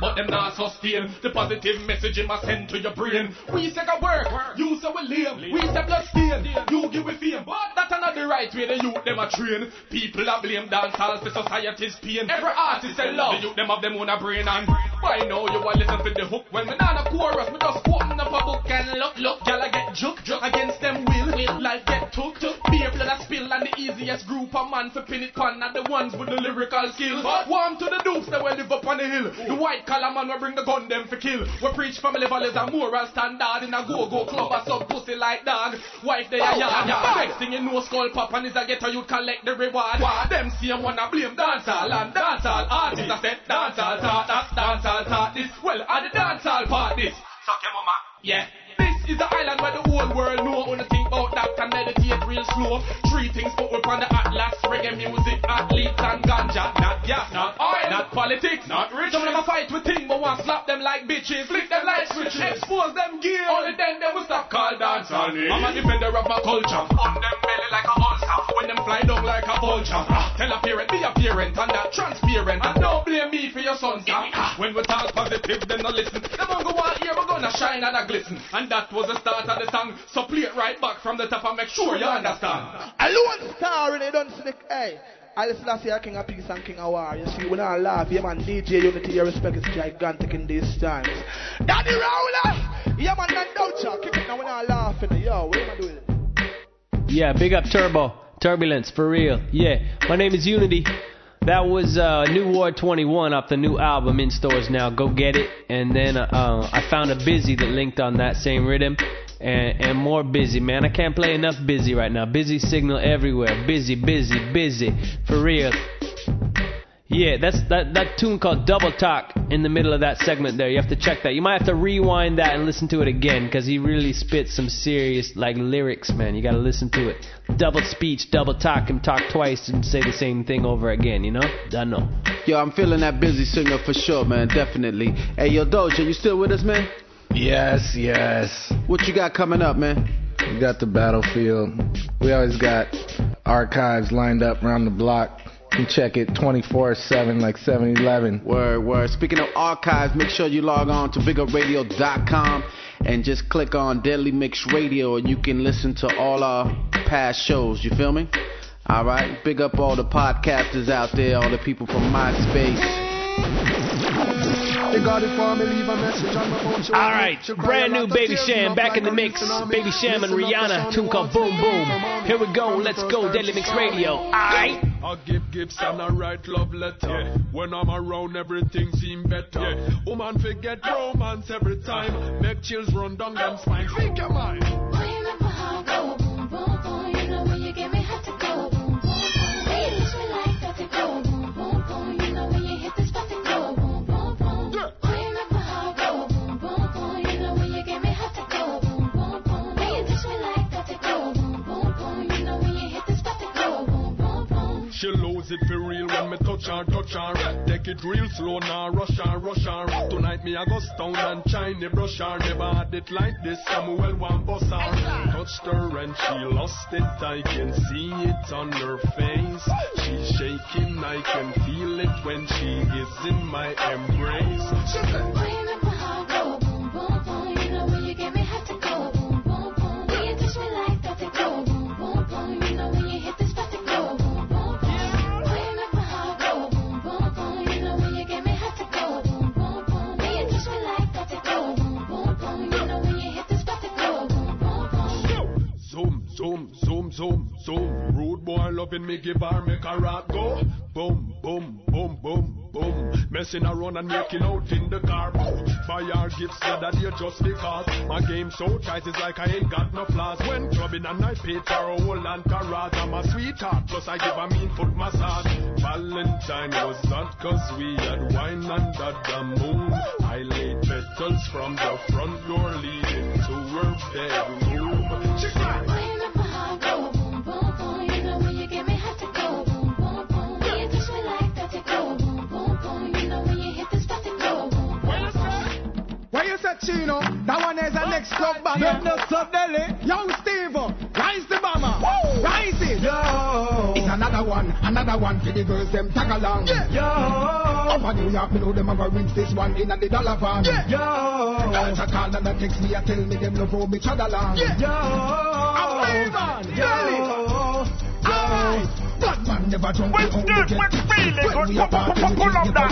But them not sustain the positive message in my send to your brain. We say a work, you say we live. We say blood stain, you give we fame. But that not the right way the youth them a train. People a blame dancehall for society's pain. Every artist say love, the youth them have them own a brain and by now you a listen for the hook. When me not a chorus, me just open up a book and look, look. Y'all get juke, juke against them will, will. Life get took, took. Beer blood a spill and the easiest group of man for pin it pan are the ones with the lyrical skills. Warm to the dupes that will live up on the hill. The white collar man will bring the gun them for kill. We preach family values and moral standard in a go-go club or some pussy like dog. Wife they a yard. Next thing you know skull pop and is a ghetto you collect the reward. Them see them wanna blame dancehall and dancehall artists. I said dancehall talk that dancehall talk this. Well, are the dancehall part this? Suck your mama. Yeah. This is the island where the whole world know Wanna think about that and meditate real slow. Three things put up on the atlas. Reggae music, athletes and ganja. Not gas, not oil, not politics Not rich Some of them fight with things but want slap them like bitches. Flick them like switches. Expose them gear Only then they will stop call dance on me I'm a defender of my culture. On them belly like a ulcer. When them fly down like a vulture. Tell a parent be a parent and that transparent. And don't blame me for your sons When we talk positive then no listen. Them won't go out here we're gonna shine and a glisten. And that was the start of the song. So play it right back from the top and make sure you understand. Alone star and they don't sneak. Hey. I listen to say King of Peace and King of War. You see, when I laugh, yeah man, DJ Uni-T, your respect is gigantic in these times. Daddy Rolo! Yeah man, non doubt ya. Kick it now when I laugh. in yo, what am I doing? Yeah, big up Turbo. Turbulence, for real. Yeah, my name is Uni-T. That was uh, New War 21 off the new album in stores now. Go get it. And then uh, I found a busy that linked on that same rhythm. And, and more busy, man. I can't play enough busy right now. Busy signal everywhere. Busy, busy, busy. For real. Yeah, that's that, that tune called Double Talk in the middle of that segment there. You have to check that. You might have to rewind that and listen to it again because he really spits some serious like lyrics, man. You got to listen to it. Double speech, double talk, him talk twice and say the same thing over again. You know? I know. Yo, I'm feeling that busy singer for sure, man. Definitely. Hey, yo, Doja, you still with us, man? Yes, yes. What you got coming up, man? We got the battlefield. We always got archives lined up around the block. You can check it 24-7 like 7-Eleven. Word, word. Speaking of archives, make sure you log on to bigupradio.com and just click on Deadly Mix Radio and you can listen to all our past shows. You feel me? All right. Big up all the podcasters out there, all the people from MySpace. They got it for me, leave a message on my phone. She All want right, me to cry brand new Baby tears, Cham back in the mix. Baby Cham and Rihanna, the tune called Boom Boom. Here we go, let's go, Deadly Mix Radio. Alright. I give Gibson a right love letter. When I'm around, everything seem better. Woman forget romance every time. Make chills run down them spine. Speak your mind. It for real when me touch her, touch her. Take it real slow now, rush her, rush her. Tonight me I go stone and shiny brush her. Never had it like this, Samuel one boss her. Touched her and she lost it, I can see it on her face. She's shaking, I can feel it when she is in my embrace. She said, zoom, zoom. Rude boy loving me, give her make a rap go. Boom, boom, boom, boom, boom. Messing around and making out in the car. Buy her gifts the other day just because my game so tight it's like I ain't got no flaws. When clubbing and I paid for a whole entourage. I'm a sweetheart, plus I give a mean foot massage. Valentine was not cause we had wine under the moon. I laid petals from the front door leading to her bedroom. She cried. Why you say Chino? That one is the next club banger. No, no, sub Delhi. Young Steve, rise the bomber. Rise it. Yo. It's another one, another one for the girls them tag along. Yeah. Yo. In New York, below them, I go rinse this one in the dollar van. Yeah. Yo. That's a call and a text me, I tell me them love how me chug along. Yeah. Yo. I'm man. Yo. Bad man never drunk, we only get tipsy. When we are partying, we just get a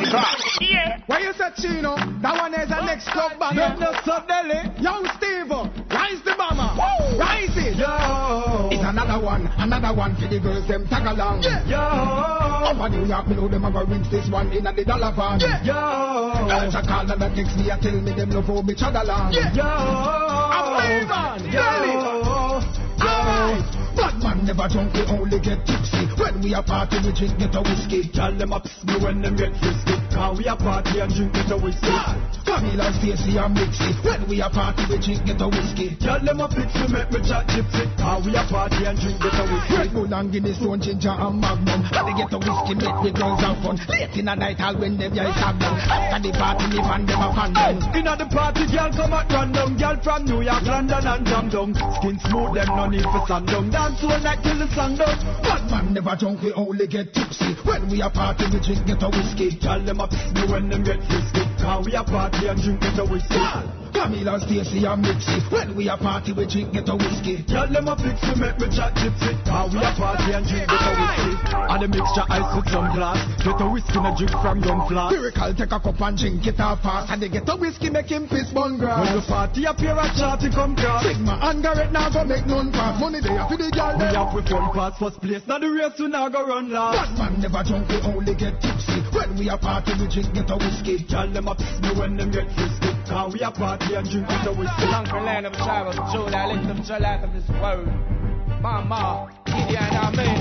whiskey. Yeah. Why you say Chino? That one is the next club banger. No, no, Delhi. Young Steve, rise the bomber. Rise it. Yo. It's another one, another one for the girls them tag along. Yeah. Yo. Up in New York, below them, I go rinse this one in the dollar van. Yeah. Yo. A call and a text me, I tell me them love how me chug along. Yeah. Yo. I'm man. Yo. Yo. Bad man never drunk, we only get tipsy. When we are party, we drink get a whiskey. Tell them up me when them get frisky. Cause we are party and drink get a whiskey. Camila, Stacy and Mixie. When we are party, we drink get a whiskey. Tell them up me make me chat gypsy. Cause we are party and drink get a whiskey. Red Bull and Guinness, Stone Ginger and Magnum. And they get a whiskey, make the girls have fun. Late in the night, all when them guys have done. After the party, me and them a fan down. In the party, girl come at random. Girl from New York, London and jam down. Skin smooth, them no need for sand Dance all night till the sun down. Bad man never drunk, we only get tipsy. When we are party, we drink get a whiskey. Tell them up me when them get frisky. Cause we a party and drink get a whiskey. Camila, Stacy, and Mixie. When we a party, we drink get a whiskey. Girl, them a fix me, make me chat gypsy. Cause we a party and drink get a whiskey. And the mixture ice with some glass. Get a whiskey and a drink from young flask. Miracle take a cup and drink it off fast. And they get a whiskey, make him piss bun grass. When the party appear a charty come cross. Sigma and Garrett now go make none pass. Money they have for the girl. We have with fun pass first place. Now the race we now go run last. Bad man never drunk, we only get tipsy. When we a party, we drink get a whiskey. Girl, them a piss me when them get. Cause we a party and drink get a whiskey. For land of travel, Judah, lift them chill out of this world. Mama, Gideon, I mean,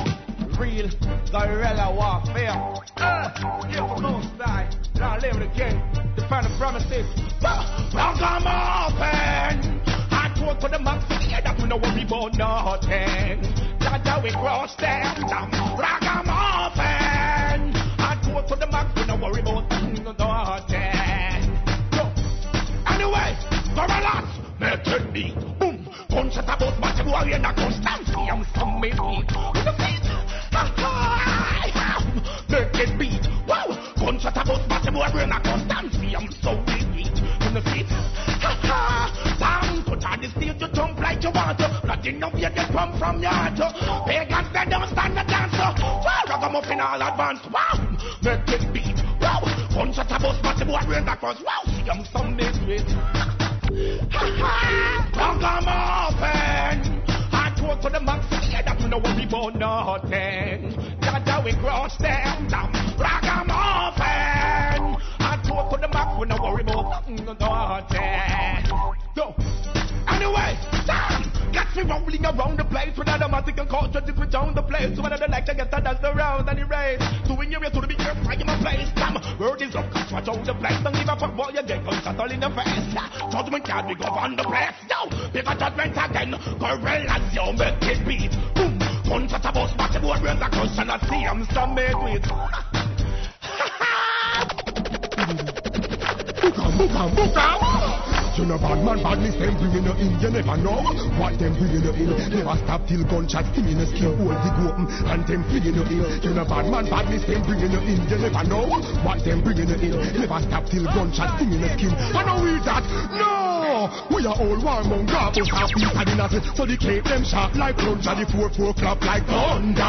real guerrilla warfare. Uh, yeah, for no side, now live the king, defend the promises. Welcome open! I talk to the max, yeah, that we know what we born nothing. That's how we cross them down. Ragamuffin! I talk to the max, we know worry about nothing. Gorillas, it beat. Boom, punch at about massive warrior, not constancy, I'm some me. With the feet, it beat. Wow, punch at about massive warrior, not constancy, I'm so me beat. With the feet, stage, you jump like you want to. Nothing up here, get come from your heart. Pagans, they don't stand the dance. Wow, ragamuffin all advance. Wow, make it beat. Wow, punch at about massive warrior, not constancy. Wow, see, I'm some I talk to the max, yeah, that we know we born nothing. That's how we cross them. Ragamuffin. I talk to the max, we worry nothing. Anyway, me rolling around the place with automatic and culture to switch on the place. So whether they like to get that dance around and erase. Doing your way to the big fire in my place. Damn, word is cause watch out the place. Don't give a fuck what you get, cause that's all in the face. Judgment can't be governed the place. No, bigger judgment again. Gorillas, yo, make it beat. Boom, punch at a bus, back the board, bring the cushion, I see I'm some made with. Bookam, bookam, bookam. You know bad man, badness them bringing you in, you never know what them bringing you in. Never stop till gunshot sting in the skin, hold the open and them flinging you in. You know bad man, badness them bringing you in, you never know what them bringing you in. Never stop till gunshot sting in the skin. I know we that, no. We are all warmonger, but half piece of dinners, so they keep them sharp like plunger, the four four clap like thunder.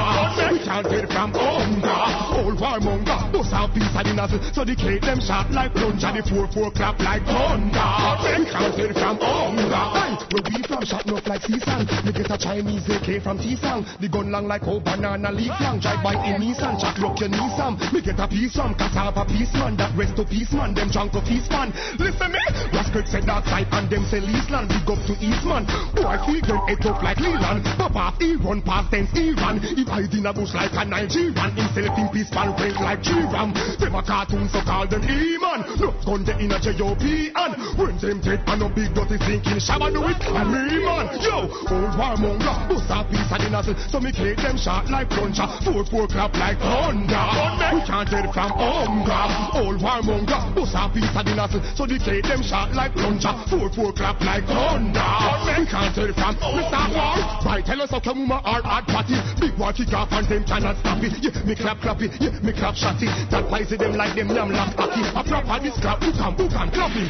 We can't get from hunger. All warmonger, but half piece of dinners, so they keep them sharp like plunger, the four four clap like thunder. We can't from hunger. Hey, where we from shot enough like season. Me get a Chinese AK from T-Sang. The gun long like old banana leaf long. Drive by in Nissan, chat rock your some. Me get a piece from cassava piece man. That rest to piece man. Them junk of feast man. Listen me, Rascal said that side and them say Eastland. Big up to Eastman. Boy feel them head up like Leland. Pop off, he run past Iran. He hide in a bush like a Nigerian. Himself in peace pan range like G-Ram. Them a cartoon so call them E-Man. No gun they in a J.O.P. and when them dead and no big dirty thinking Shabba do it and me man. Yo, old warmonger, bust a piece of dinners. So me cake them shot like plunger. Four four clap like thunder. We can't tell from hunger. Old warmonger, bust a piece of dinners. So the cake them shot like plunger. Four four clap like thunder. We can't tell from Mr. War. Right, tell us how come my hard hard party. Big war kick off and them cannot stop it. Yeah, me clap clap it. Yeah, me clap shot it. That pies them like them yam lap cocky. A proper this clap, book and book and clap him.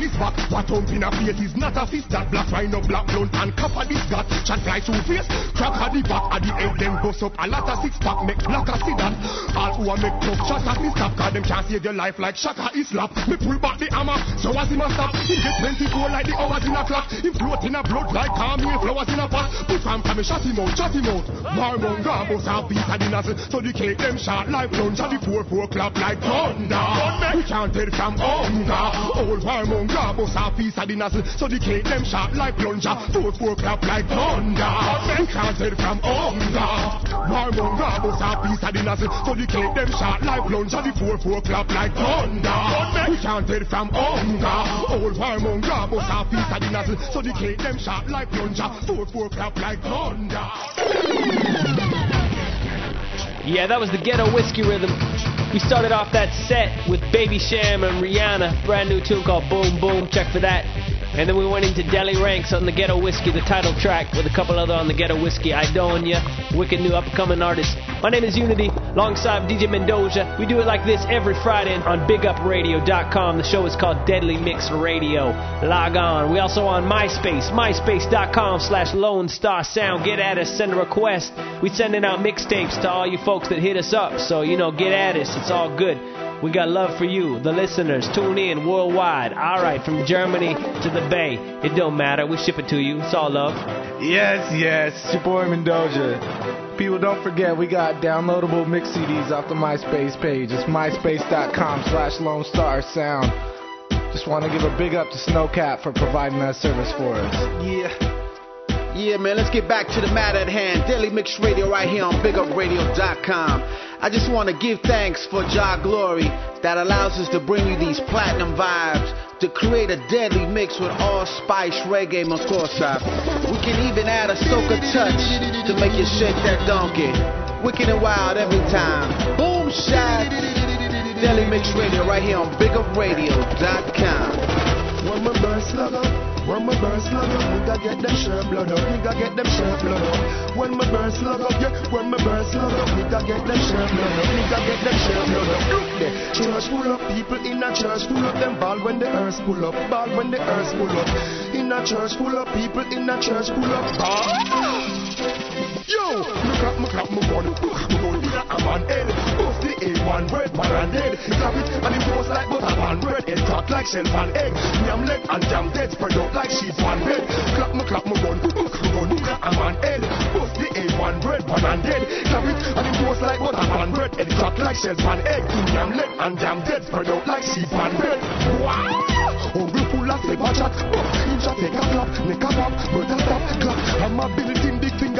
His back. What thump in a face is not a fist that black rhino black blunt and of this got. Chat fly through face. Crack at the back at the head them bust up a lot of six pack make black a see that. All who a make tough shot at me stop cause them can't save your life like Shaka Islap. Me pull back the hammer so as him a stop. He get 24 like the hours in a clock. Him float in a blood like Camille flowers in a pot. Put from come shot him out, shot him out. Warmonger bust a piece the dinners so the cake them shot like plunger. The four four clap like thunder. We can't tell from hunger. Old warmonger bust piece of dinners so the them like plunger. Four four clap like thunder. Hunger. Bust a piece of dinners so the them like plunger. The four four clap like thunder. From hunger. Old bust a piece of dinners so the them like plunger. Four four clap like thunder. Yeah, that was the ghetto whiskey rhythm. We started off that set with Baby Cham and Rihanna, brand new tune called Boom Boom. Check for that. And then we went into Delly Ranx on the Ghetto Whiskey, the title track, with a couple other on the Ghetto Whiskey, Idonia, wicked new upcoming artist. My name is Uni-T, alongside DJ Mendoja. We do it like this every Friday on BigUpRadio.com. The show is called Deadly Mix Radio. Log on. We also on MySpace, MySpace.com slash Lonestar Sound. Get at us, send a request. We sending out mixtapes to all you folks that hit us up. So, you know, get at us. It's all good. We got love for you, the listeners. Tune in worldwide. All right, from Germany to the Bay. It don't matter. We ship it to you. It's all love. Yes, yes, it's your boy Mendoja. People, don't forget we got downloadable mix CDs off the MySpace page. It's myspace.com slash Lonestar Sound. Just want to give a big up to Snowcat for providing that service for us. Yeah. Yeah, man, let's get back to the matter at hand. Deadly Mix Radio right here on BigUpRadio.com. I just want to give thanks for Jah Glory that allows us to bring you these platinum vibes, to create a deadly mix with all spice reggae, Makosa. We can even add a soca touch to make you shake that donkey. Wicked and wild every time. Boom shot. Deadly Mix Radio right here on BigUpRadio.com. When my slug up, when my bird slug up, nigga get them shirt blood up, nigga get them shirt blood up. When my bird slug up, yeah, when my bird slug up, nigga get them shirt blood up, nigga get them shirt blood up. Look there, church full of people in a church full of them ball when the earth pull up, ball when the earth pull up. In a church full of people in a church full of ball. Yo, me clap, me clap, me gun, me gun in a man head. Off the A1 bread, pan and dead. Clap it and it goes like butter pan bread. It crack like shell pan egg. Yam leg and jam dead, spread out like sheep pan bed. Clap, me clap, me gun, me gun in a man head. Off the A1 bread, pan and dead. Clap it and it goes like butter pan bread. It crack like shell pan egg. Yam leg and jam dead, spread out like sheep pan bed. Wow! Hungry full of flavor chat. Inch a take a clap, neck a pop, but a clap. I'm a building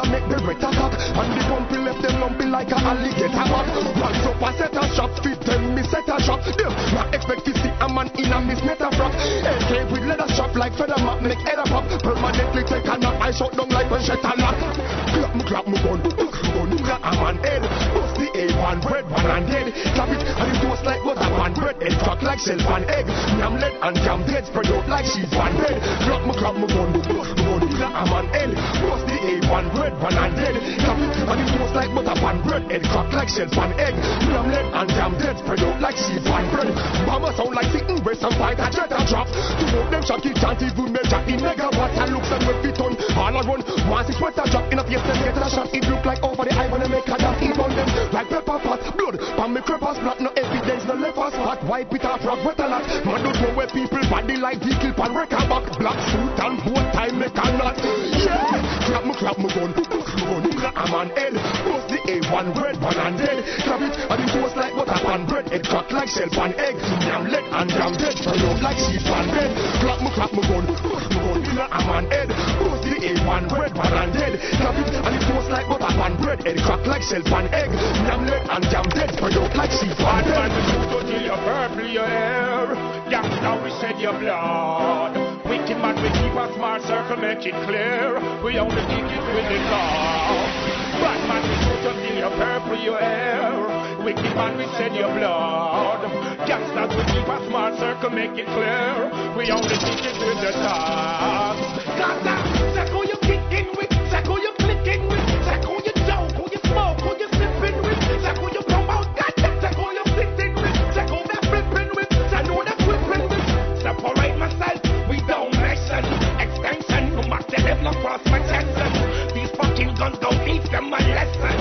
finger make the red a cock. And the bumpy left them lumpy like a alligator back. Once up a set a shot, fit them me set a shot. Them not expect to see a man in a miss net a frock. AK with leather strap like feather map, make head a pop. Permanently take a nap, I shut down like when shut a lock. Clap me clap me gun, gun gun a man head. Bust the A1 bread, one and dead. Clap it and it toast like butter pan like shell pan egg. Yam lead and jam dead, spread out like sheep pan bread. Clap me clap me gun, gun gun a man head. Bust the A1 bread, one and dead. It and it toast like butter pan bread. Head crack like shell pan egg. Yam lead and jam dead, spread out like sheep pan bread. Mama sound like sitting west and fight a jet a drop. To know them shocky can't even measure in megawatts. And looks and with it on all I run. Once it's sweat a drop in a face, them get a shot. It look like over the eye when I make a. It on them like pepper pot. Blood, pan me creepers flat. No evidence, no left us. Wipe it rock wet a lot. Man don't know where people body like vehicle pan wreck a back. Black suit and boat tie make a knot. Yeah, clap me, clap me gun. Gun, a man head. Bust the A1 bread, pan and dead. Clap it and it toast like butter pan bread. It crack like shell pan egg. Yam lead and jam dead. Turn up like sheep pan bed. Clap me, clap me gun. Gun, a man head. Bust the A1 bread, pan and dead. Clap it and it toast like butter pan bread. It crack like shell pan egg. Yam lead and jam dead. Turn up like sheep pan bed. till you purple your hair. Gangsta, we shed your blood. Wicked man, we keep a smart circle, make it clear. We only kick it with the law. Bad man, we shoot you purple your hair. Wicked man, we shed your blood. Gangsters, we keep a smart circle, make it clear. We only kick it with the dog. Check who you kicking with, check who you check who you you smoke, who you sipping with, check who you promote, gotcha, check who you sitting with, check who they're flipping with, check who they're flipping with. Separate myself, we don't mention extension, no matter them no cross my chest. These fucking guns don't teach them a lesson.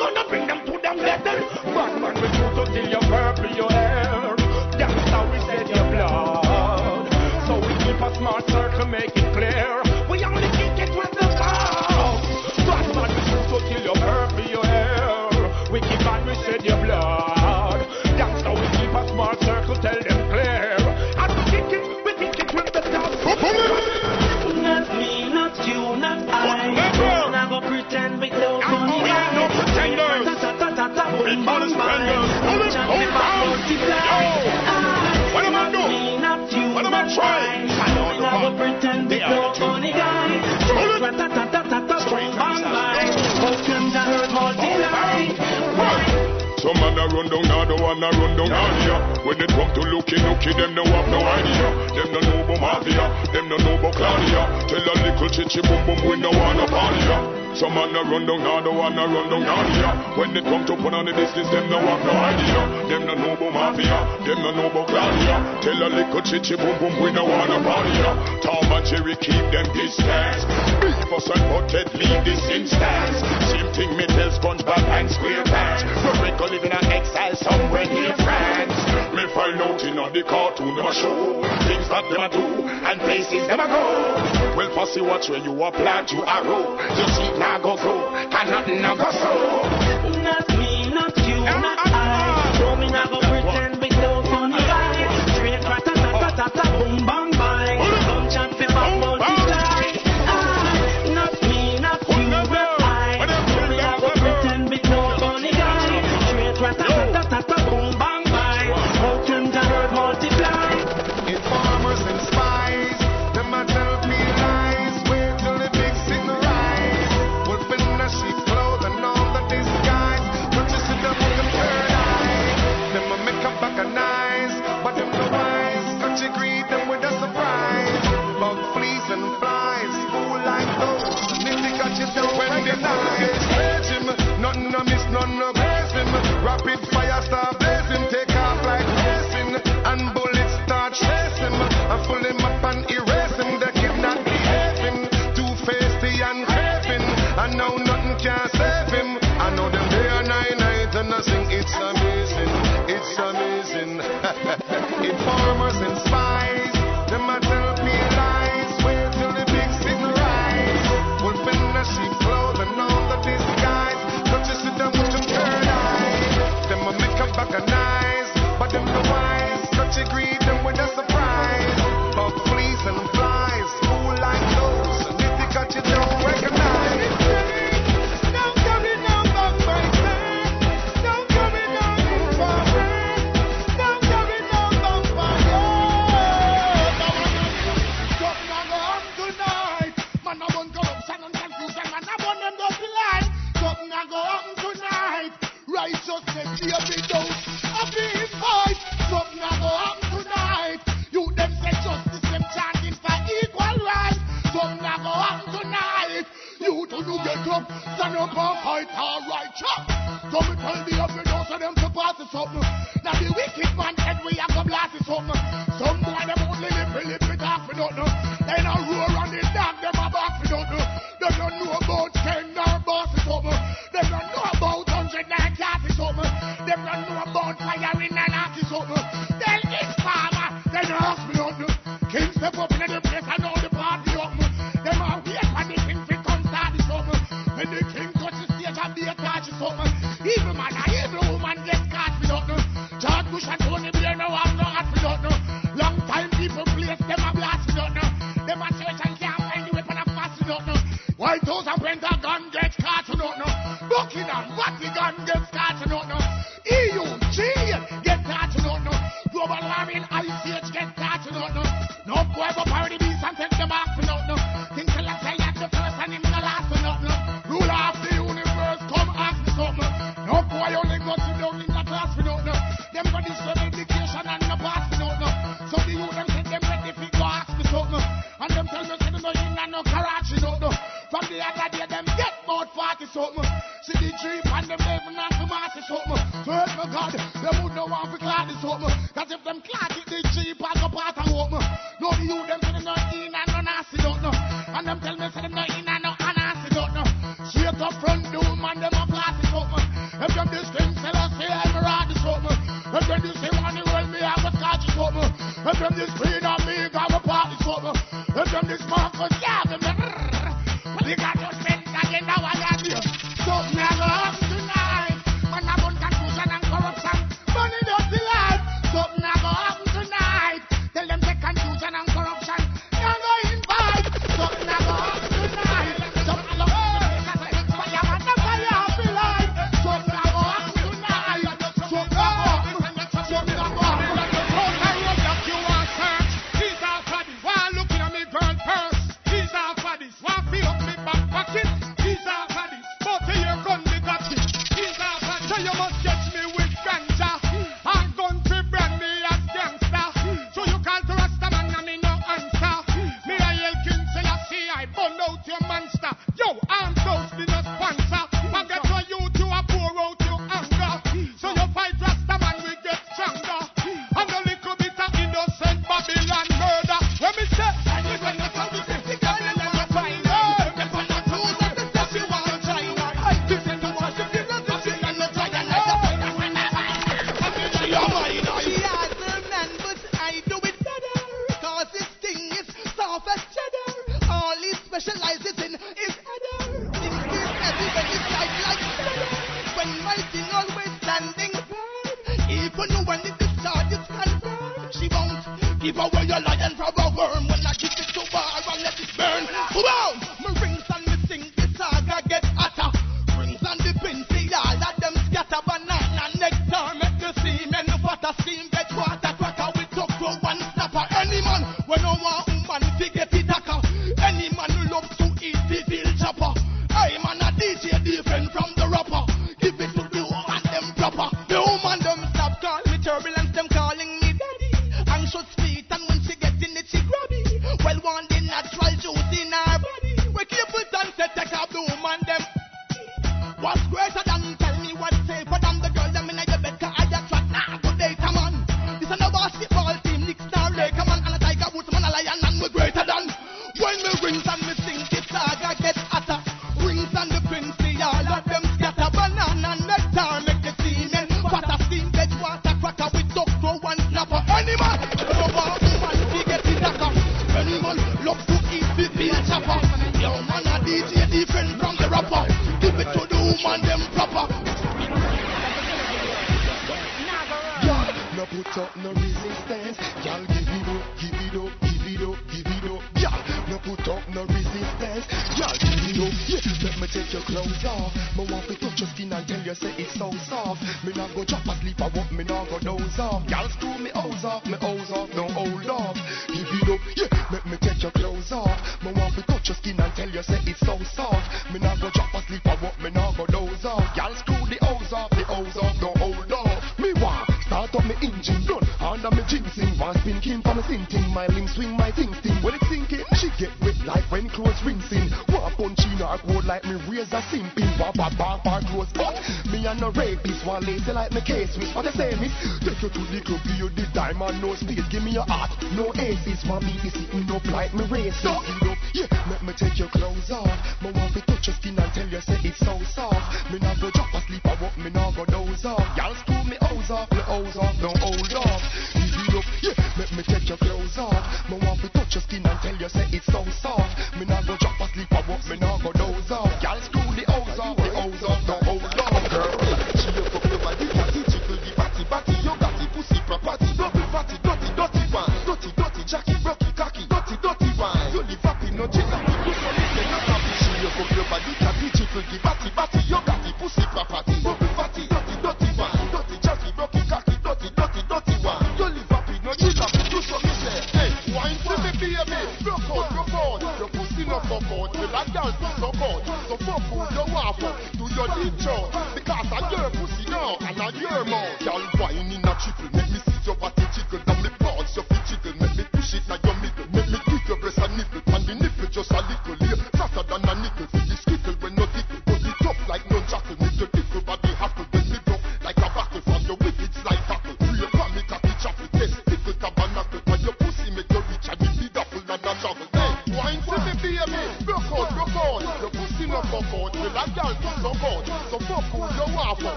Gonna bring them to them level. Bad man, we shoot until you purple your hair. That's how we shed your blood. So we keep a smart circle, make it clear. I don't ever pretend they are the only guy. wanna run down, nah, don't wanna run down Asia. When it come to looky, looky, them no have no idea. Them no know about mafia, them no know about Claudia. Tell a little chichi boom boom, we no wanna party. Some man a run down, nah, don't wanna run down Asia. When it come to put on the distance, them no have no idea. Them no know about mafia, them no know about Claudia. Tell a little chichi boom boom, we no wanna party. Tom and Jerry keep them distance. Big fuss and butthead leave this instance. Same thing me tell SpongeBob and SquarePants. a living an exile somewhere near France. Me find out in the cartoon them a show things that them a do and places them a go. Well, for see what where you a plant, you a. You see now go grow, can nothing now go so. Not me, not you, not I. Show me now go. none no. Rapid fire start blazing, take off like racing, and bullets start chasing. I pull him and erasing, him, the not behaving. Too feisty and craving, I know nothing can save him. I know them day and night, night and it's amazing, it's amazing. Informers and spies. organized, but them the wise. Such a greed them with a surprise. But please and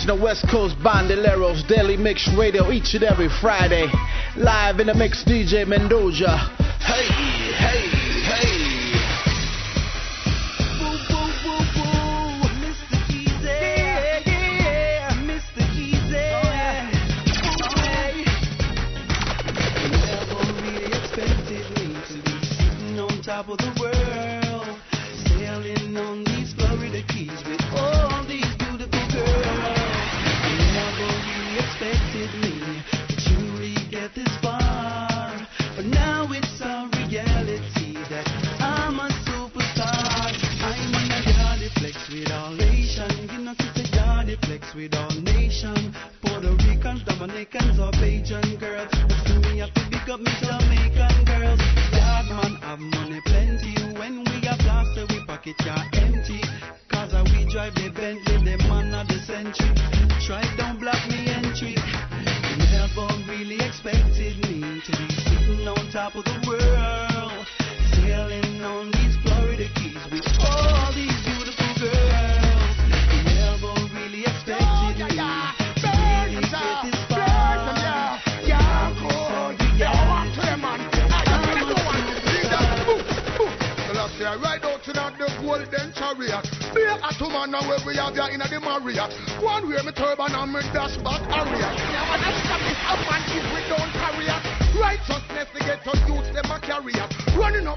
original West Coast Bandoleros Deadly Mix Radio each and every Friday. Live in the mix, DJ Mendoja.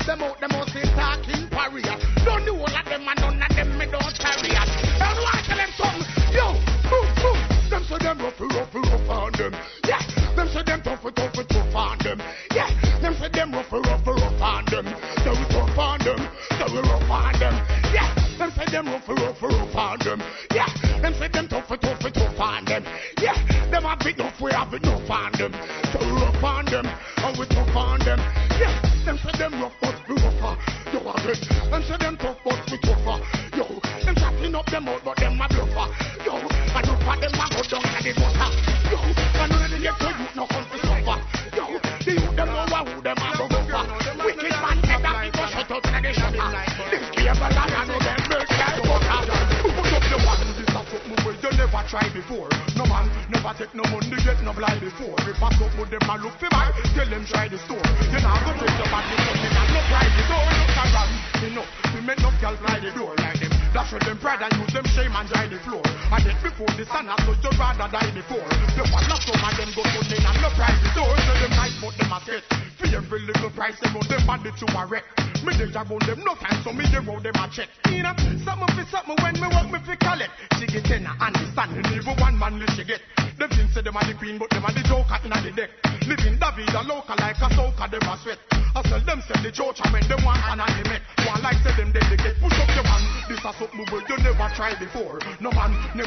of them out, them all say talking pariah. Don't know all of them and none of them me don't carry it. And why tell them something? Yo, boom, boom. Them say them rough, rough, rough on them. Yeah, them say them tough, tough, tough on them. Yeah, them say them rough, rough, rough on them. They we tough on them, they we rough on them. Yeah, them say them rough, rough, rough on them. Yeah, them say them tough, tough, tough on them. Yeah, them have enough, we have enough on them.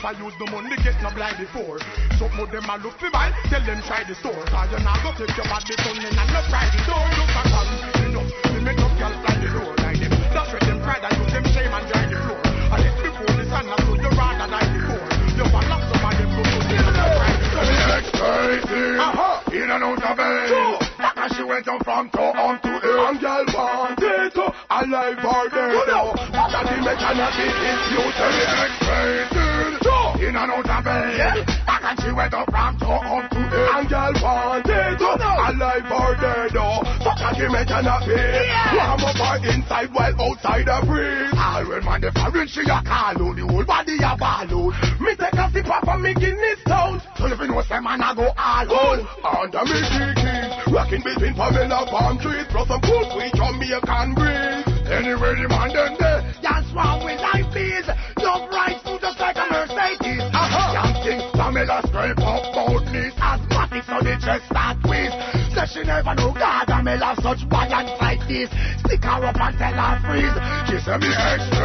never use no money, get no blind before. So of them a look for buy, tell them try the store. Cause you not go take your body son and no try the door. Look back you know, we make up girls fly the road like them. That's where them pride and use them shame and dry the floor. I let it's before the sun, told you rather die before. You want lots of them go to jail and try the door. Uh-huh. In and out of bed. And she went down from town to end. And girl wanted to uh, alive or dead. You know, What that the mechanic is you cannot be. Yeah. Warm up our inside from the earth.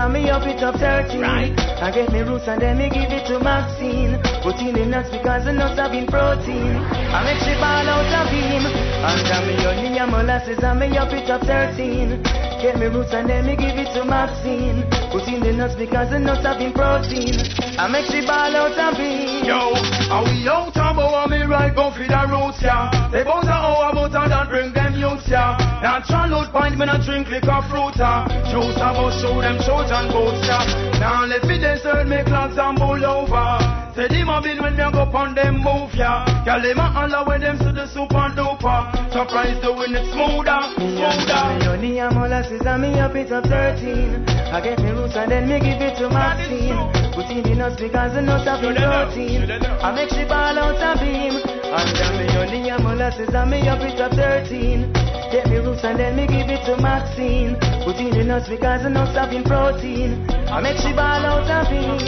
and me up it up searching. Right. I get me roots and then me give it to Maxine. Put in the nuts because the nuts have been protein. I make she ball out of him. After me honey and molasses and me up it up 13. Get me roots and then me give it to Maxine. Put in the nuts because the nuts have been protein. I make she ball out of him. Yo, are we out of our me right go for the roots, yeah. They both are all about that bring them youths, yeah. Now try load pint me not drink liquor fruit, yeah. Juice about show them Trojan boots, yeah? Now let me desert make clocks and bull over. Say them a bill when them go on them move, yeah? Girl, them a holler when them see the super duper. Surprise doing it smoother, smoother. Me honey and molasses and me up it up 13. I get me roots and then me give it to Maxine. Put in the nuts because the nuts have been protein. I make she ball out of him. And then me honey and molasses and me up it up 13. Get me roots and then me give it to Maxine. Put in the nuts because the nuts have been protein. I make she ball out of him.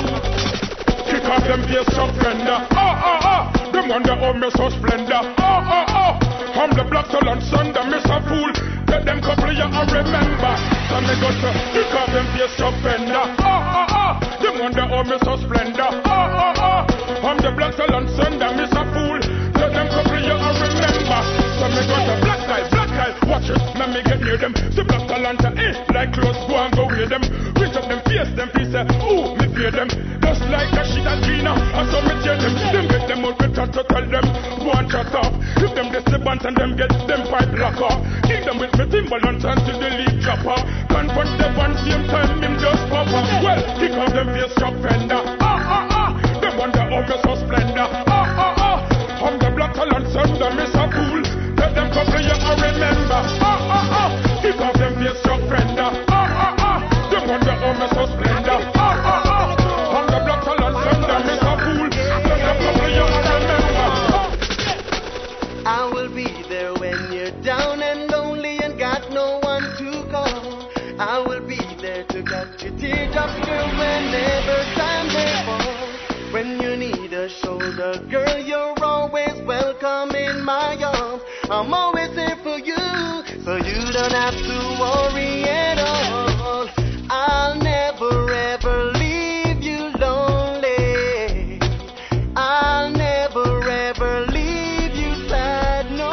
Kick off them bass some fender. Oh, oh, oh. Them wonder how me so splendor. Oh, oh, oh. I'm the black soul on Sunday, miss a fool. Get them couple of you I remember. So me go to kick off them bass some fender. Oh, oh, oh. Them wonder how me so splendor. Oh, oh, oh. I'm the black soul on Sunday, miss a fool. Get them couple of you I remember. So me go to guy. Watch it, let me get near them. See black talent, eh? Like close, go and go with them. Reach up them face, them face, eh? Ooh, me fear them. Just like a shit and Gina, I saw me tear them. Them get them out chat to tell them. Go and chat off. If them the band and them get them pipe lock off. Keep them with me Timberlands until the league drop off. Confront them one same time, him just pop off. Well, kick off them face shop fender. Ah, ah, ah. Them wonder how me so splendor. Ah, ah, ah. I'm the black talent son, the miss fool. You I remember. Ah, ah, ah. Off them fender. Ah, ah, ah. Wonder how so splendor. Ah, ah, ah. I'm the a fool. Let them couple you remember. I will be there when you're down and lonely and got no one to call. I will be there to catch your teardrops, girl, whenever time they fall. When you need a shoulder, girl, you're always welcome in my arms. I'm always there for you, so you don't have to worry at all. I'll never ever leave you lonely. I'll never ever leave you sad, no.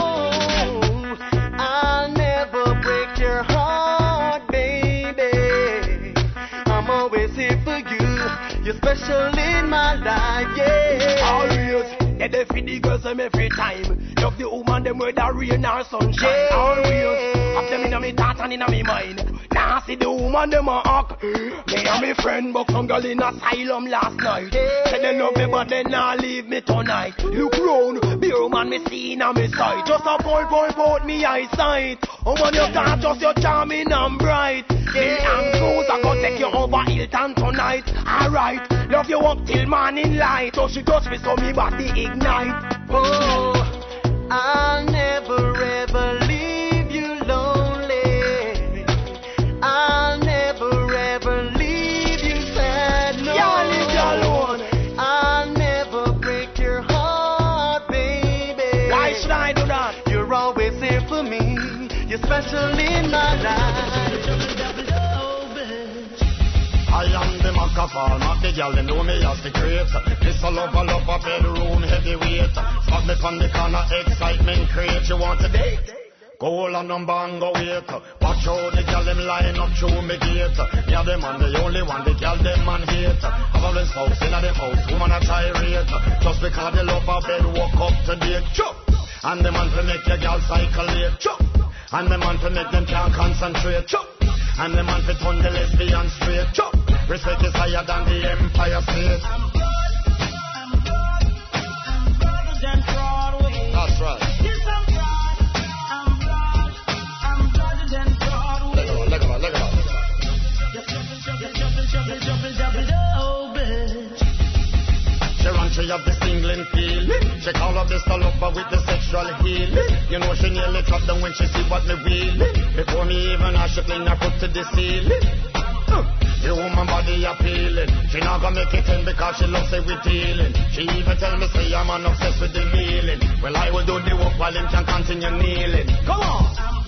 I'll never break your heart, baby. I'm always here for you. You're special in my life, yeah. Always, yeah, they feed the girls them every time. Love the woman them with the rain or sunshine. Always, have them in me thoughts and in me mind. Now see the woman them a hawk. Me and me friend book some girl in asylum last night. Say they love me but they not leave me tonight. Look round, be woman me see in me sight. Just a boy boy bout me eyesight. Oh when you got just your charming and bright. Me and Cruz I go take you over Hilton tonight. Alright, love you up till morning light. So she touch me so me body ignite. Oh, special in my life. The Macaphone, not the girl, them know me as the great. This a love, a love, a bedroom heavyweight. Spot me on the corner, excitement create. You want a date? Go all and go wait. Watch how the girl them line up through me gate. Me a the man, the only one, the girl them man hate. Have a blessed house in a them house, woman a tirade. Just because they love a bed, walk up to date. Chop! And the man to make your girl cycle late. Chop! And the man to make them can't concentrate. Chop! And the man to turn the lesbian straight. Chop! Respect is higher than the Empire State. That's right. Look at look at look at She run, she have the singling feeling. She call up this lover with the sexual healing. You know she nearly dropped down when she see what me wheeling. Before me even ask, she fling her foot to the ceiling. Not gonna make it in because she loves it with dealing. She even tell me say I'm an obsessed with the kneeling. Well I will do the work while him can continue kneeling. Come on.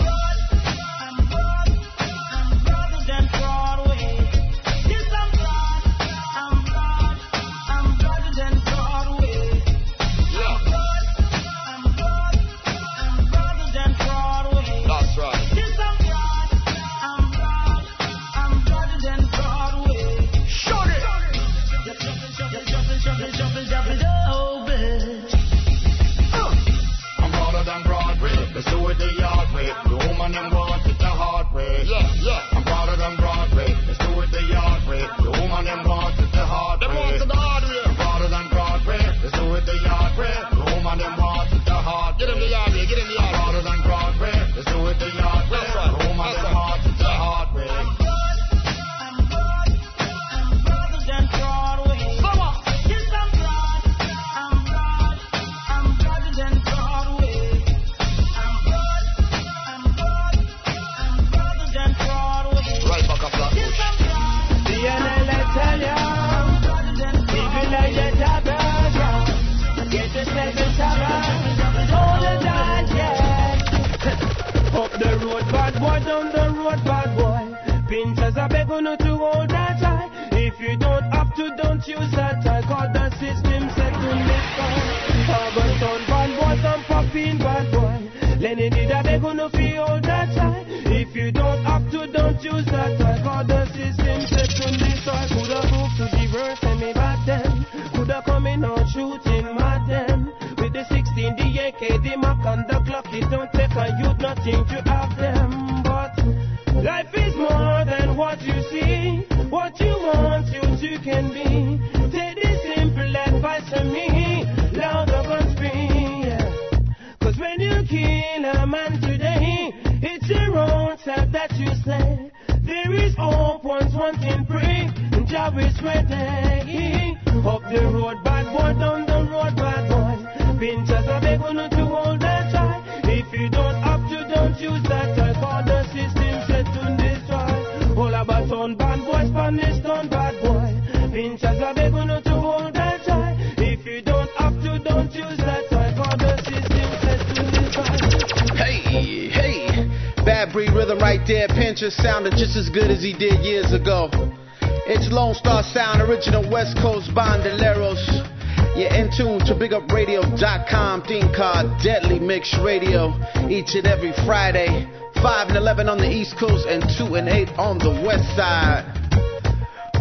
Friday, 5 and 11 on the East Coast and 2 and 8 on the West Side.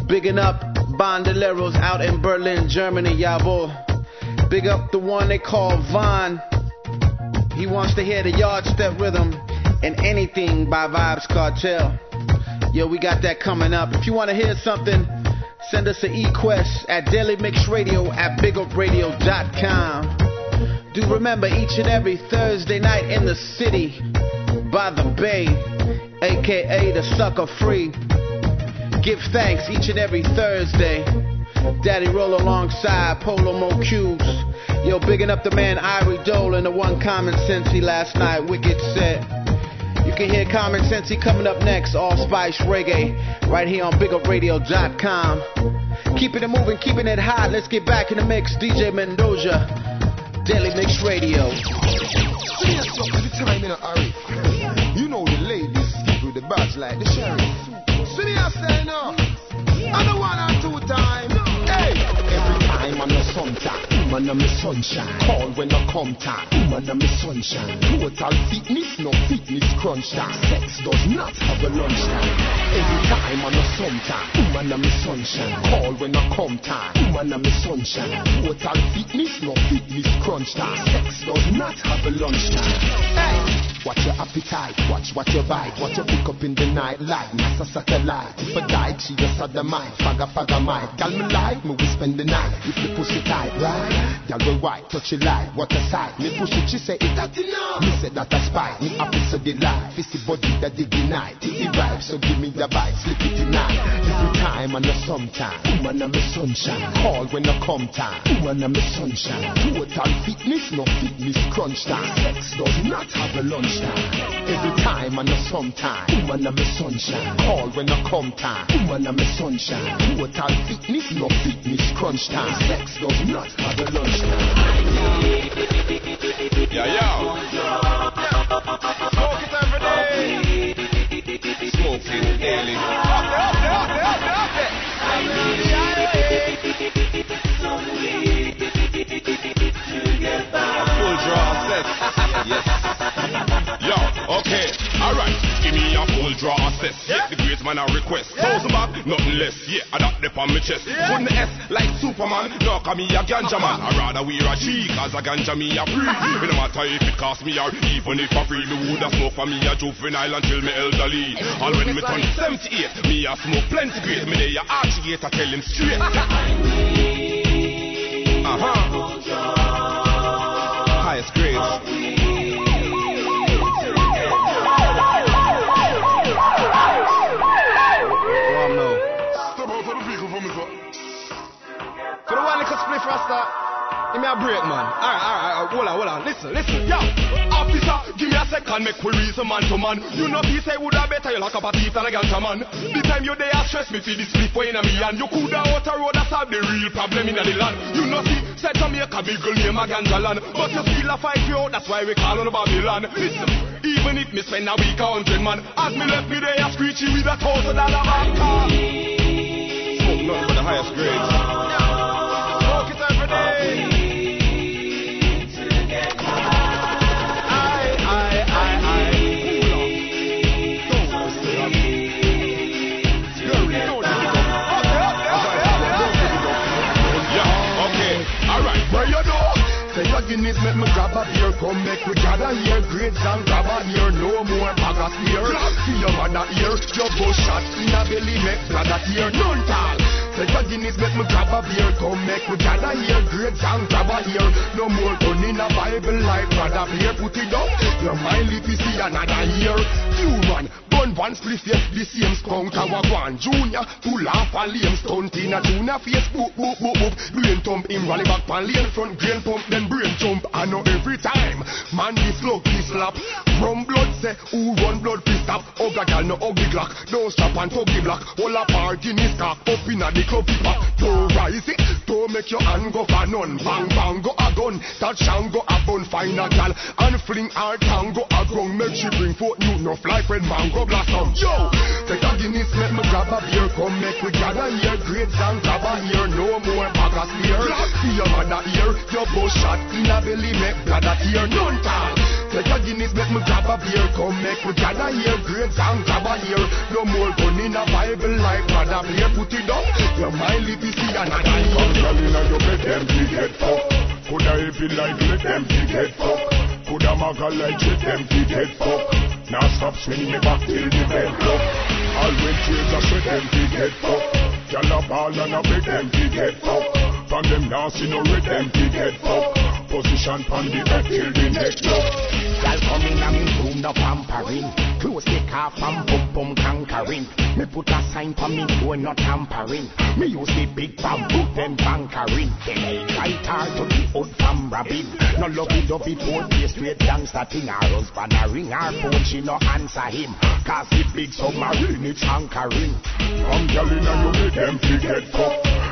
Bigging up Bandoleros out in Berlin, Germany, y'all. Boy. Big up the one they call Von. He wants to hear the yard step rhythm and anything by Vybz Kartel. Yo, we got that coming up. If you want to hear something, send us an e-quest at deadlymixradio at bigupradio.com. Do remember each and every Thursday night in the city by the bay, aka the sucker free. Give thanks each and every Thursday. Daddy Rolo alongside Polo Mo. Yo, bigging up the man Irie Dole and the one common sensei last night, Wicked set. You can hear Common Sensei coming up next, All Spice Reggae, right here on BigUpRadio.com. Keeping it moving, keeping it hot. Let's get back in the mix. DJ Mendoja, Deadly Mix Radio. Like the sheriff. See us say no. I don't or two time. Sometime. Man, I'm a sunshine. Call when I come time. Man, I'm a sunshine. Total fitness, no fitness crunch time. Sex does not have a lunch time. Every time I'm a sometime. Man, I'm a sunshine. Call when I come time. Man, I'm a sunshine. Total fitness, no fitness crunch time. Sex does not have a lunch time. Hey, watch your appetite. Watch what you bite. What you pick up in the night light. Nasa satellite. If I die, she just had the mind. Faga faga mind. Gal me life, me we spend the night. If the pussy tight, right? Gal go white, touch it light. What a sight. Me push it, she say it that enough. Me say that a spy, Me happy so the life. It's the body that dig the night. Take the vibe, so give me the bite. Slip it tonight. Every time and a sometime. Woman, I'm a sunshine. Call when I come time. Woman, I'm a sunshine. Total fitness, no fitness crunch time. Sex does not have a lunch time. Every time and a sometime. Woman, I'm a sunshine. Call when I come time. Woman, I'm a sunshine. Total fitness, no fitness crunch time. Sex does not have a Yeah, yeah. Smoke it every day. Smoke it daily. Up there, up there, up there, up there, up there. Full draw set. Yes. Yo, okay, alright. Give me a full draw assess. Yeah, the great man a request. Thousand back, nothing less. Yeah, I got dip on my chest. Put the S like Superman. No, call me a ganja man. I rather wear a G, cause a ganja me a free. It no matter if it cost me or even if I free. Me woulda smoke for me a juvenile until me elderly. And when me turn 78, me a smoke plenty great. Me they a archigate, I tell him straight. Uh-huh. uh-huh. Highest grades. The one rasta, give me a break, man. Alright, alright, alright, hold on, hold on. Listen, listen. Yo, officer, give me a second, make we reason man to man. You know, he say woulda better you lock up a thief than a ganja man. The time you there stress me for this sleep way in a me and you coulda out a road that solve the real problem in the land. You know, see, said Jamaica big girl name a ganja land, but you still a fight out, that's why we call on Babylon. Listen, even if me spend a week a hundred man, as me left me there a screechy with a thousand dollar car. Smoke oh, nothing but the highest grades. Guinness make me grab a beer Come make we gather here Grades and grab a year No more bag of smear See your mother here Your bush shot in a belly Make blood a tear None tall Take a Guinness, make me grab a beer. Come make we gather here, grades and grab a here. No more gun in a Bible like brother beer. Put it up, your mind if you see another year. Human, Gun one spliff yes the same. Skunk a wagwan Junior to laugh a lame stunt in a junior face. Boop boop boop boop. Brain thump him rally back pan lane. Front grain pump then brain jump. I know every time Man the slug the slap. From blood say who run blood fi stop. Ugga gal no ugly glock Don't stop and tug the block All a party in his cock. Up inna the club pop Don't rise it. Don't make your hand go for none Bang bang go a gun. Touch and go a bun Find a gal and fling her tongue go a ground. Make she bring forth new enough like when mango blossom Yo, take a Guinness make me grab a beer. Come make we gather here. Grades and grab a here No more bag of smear See your mother here Your bush shot in a belly Make blood a tear. None tall Take a Guinness make me grab a beer Come make we gather here Grades and grab a here No more gun in a Bible like brother Blair Put it up Your mind if you see another Come girl inna your bed, them fi get fucked. Coulda if like, let them fi get fucked. Coulda maga like, let them fi get fucked. Now stop swing me back till the bed block. All when tears are sweat, them fi get fucked. Gyal a ball and a beg them fi get fucked. From them now no red, them fi get fucked. Position pon the bed till the neck. Block. Girl come in and me room no pampering. Close the car from bum bum conquering. Me put a sign for me door no tampering. Me use the big bamboo them bankering. Then I right to the hood from robbing No lovey dovey poor play straight gangster thing. Her husband a ring her phone she no answer him. Cause the big submarine it's anchoring. Come gyal inna your bed, them fi get.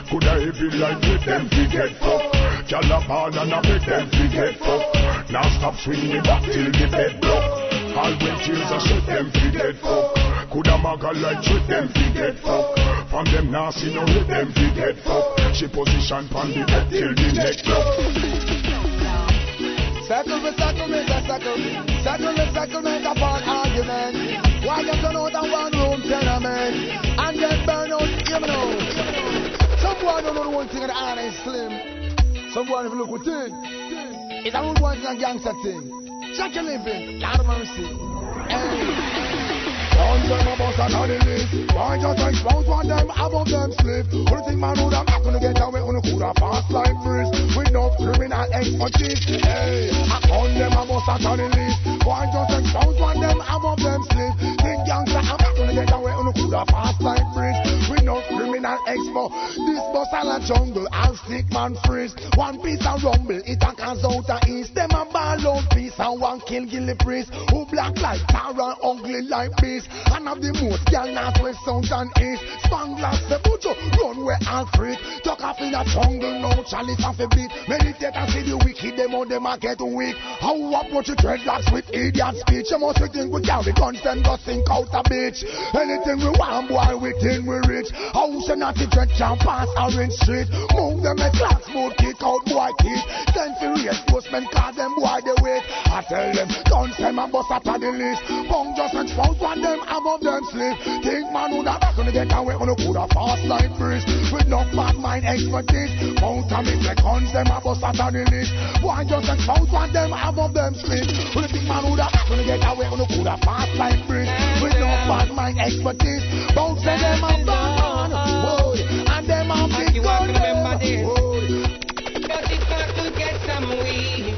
Could I be like, with them fi get. Gyal a ball and a them fi get fucked. Now stop swing me back till the bed block. All when tears are shed, them fi get fucked. Coulda maga like treat them fi get fucked. From them see no red, them fi get fucked. She position pon the bed till the neck block. Settle me, settle me, just settle me. Settle me, settlement upon argument. Why you turn out a one room tenement and get burned out, you know. Some boy don't know the one thing the iron is slim. Some boy if you look within, it's a one thing and gangster thing. Check your living, of mercy. Hey. One them a bust and on the list Why just expose one them above them slip Only thing man who them not gonna get away On a coulda fast like breeze With no criminal expertise Hey, on them a bust and on the list Why just expose one them above them slip Think gangster I'm not gonna get away On a fast like With no criminal expo This bus a jungle I'll stick man freeze One piece of rumble It a cause out a east Them a ball out piece And one kill gilly priest Who black like tar ugly like beast and have the most girl north, west, south and east. Spanglers, the butcher, run where all freak. Tuck off in a jungle, no chalice off a beat. Meditate and see the wicked, them on them a get weak. How approach your dreadlocks with idiot speech? You must think we carry guns, then go sink out a bitch. Anything we want, boy, we think we rich. Say not the dread can pass Orange Street? Move them a class mode, kick out boy teeth. Send for reinforcement, cause them boy they wait. I tell them, don't them my bust up on the list. Bong just and expose one them above them sleep. Think man who not gonna get away on a coulda fast like breeze. With no bad mind expertise. Mount and make the guns them a bust out on the list. Why just and expose one them above them sleep. Who the think man who not gonna get away on a coulda fast like breeze. With no bad mind expertise. Bounce them a bad Whoa, and them a big gun. But it's got to get some weed,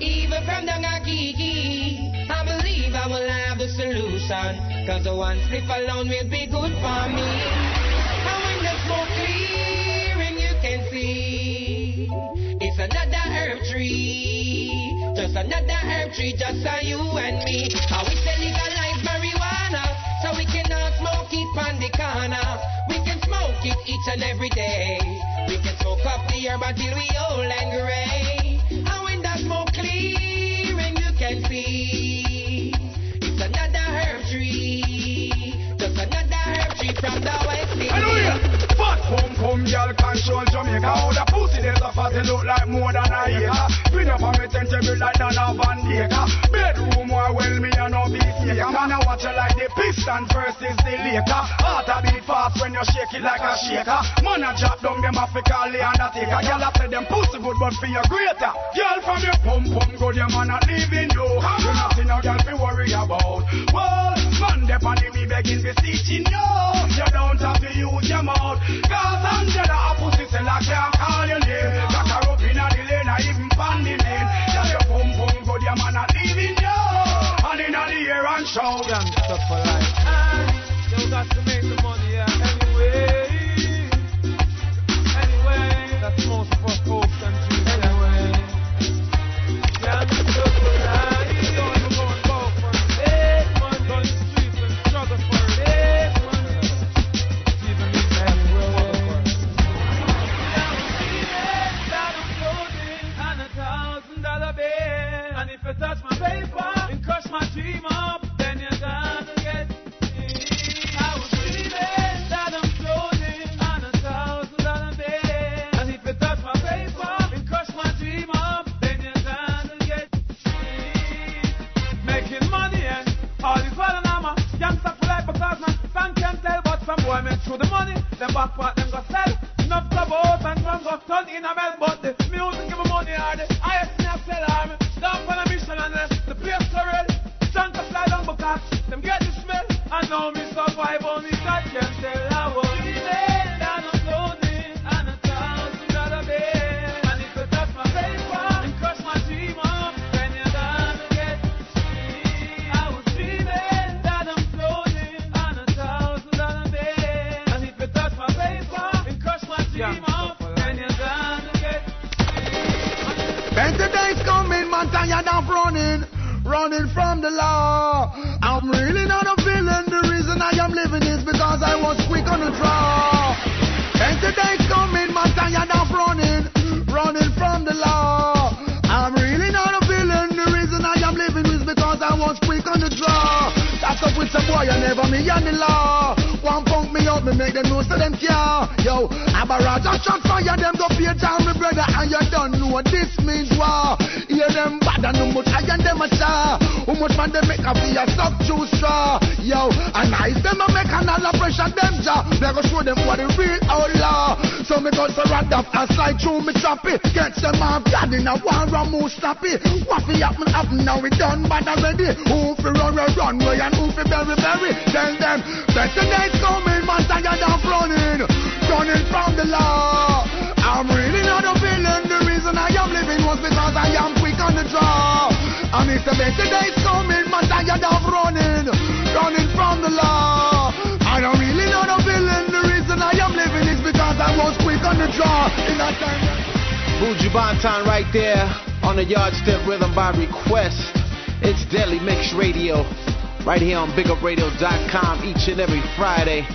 even from the Ngakiki. I believe I will have the solution, cause the one split alone will be good for me. And when the smoke clearing, you can see it's another herb tree, just another herb tree, just for you and me. How we say the. We can smoke it each and every day. We can smoke up the herb until we old and gray. And when the smoke clearing, you can see it's another herb tree, just another herb tree from the West Indies. Fat come, girl, control Jamaica. How the pussy there's a fatty look like more than a acre. Bring up on me ten table like than a Van Acre. Bedroom more well, me and no beef maker. Man, I watch you like the Pistons versus the Laker. Heart a beat fast when you shake it like a shaker. Man, I drop down them Africa, undertaker. Girl, I say them pussy good, but for your greater. Girl, from your pum pum good, your man not leaving you. You nothing no girl to worry about. Well, man, they on me begging, beseeching you. You don't have to use your mouth. Cause Angela, a pussy seller can't call your name. Cock her up in a the lane, or even pan the lane. Girl, your pum pum good, your man not leaving you. And in the air and shout. Young stuff for life. You got to make the money, yeah. Anyway. Anyway. That's most of us And crush my dream up, then you're gonna get I was dreaming that I'm floating on a thousand dollar bill. And if you touch my paper and crush my dream up, then you're gonna get making money and all and life because can tell but some boy through the money, them back them go sell. And go turn in a bell but the music give me money are the highest in a on them get the smell. And now me survive only can tell I floating on a thousand dollar touch my paper and crush my dream up, then you're get I was dreaming that I'm floating on a thousand dollar if you touch my paper and crush my dream up, then you're Better days coming, man, tired of running, running from the law. I'm really not a villain. The reason I am living is because I was quick on the draw. Better days coming, man, tired of running, running from the law. I'm really not a villain. The reason I am living is because I was quick on the draw. That's up with some boy, I never me and the law. Make them know so them care. Yo, a barrage of shot fire, them go pay down me brother, and you don't know what this means war. Hear them bad and how much higher them a star. How much man they make a feel suck through straw. Yo, and nice them a make an all pressure them jaw. They go show them what the real outlaw. So me go so rad off and slide through me choppy. Catch them off guard in a war and move snappy. What fi happen happen now we done bad already. Who fi run run run way and who fi bury bury. Tell them better days coming, man tired of running, running from the law. I'm really not a villain. The reason I am living was because I am quick on the draw. And it's the better days coming, man tired of running, running from the law. I don't really not a villain. The reason I am living is because I was quick on the draw. In that time. Buju Banton right there on the yardstep rhythm by request. It's Deadly Mix Radio right here on BigUpRadio.com each and every Friday.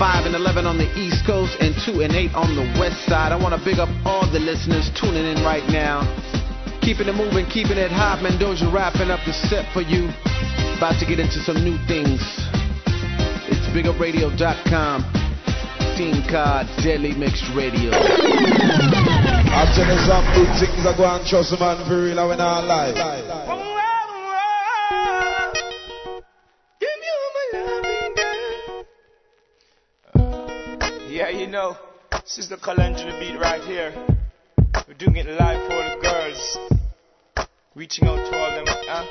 5 and 11 on the East Coast and 2 and 8 on the West Side. I want to big up all the listeners tuning in right now. Keeping it moving, keeping it hot. Mendoja wrapping up the set for you. About to get into some new things. It's BigUpRadio.com. Team Card Deadly Mix Radio. I'm telling you some big things I go and trust man for real when I lie. Yeah, you know, this is the Calendula beat right here. We're doing it live for the girls. Reaching out to all them, huh?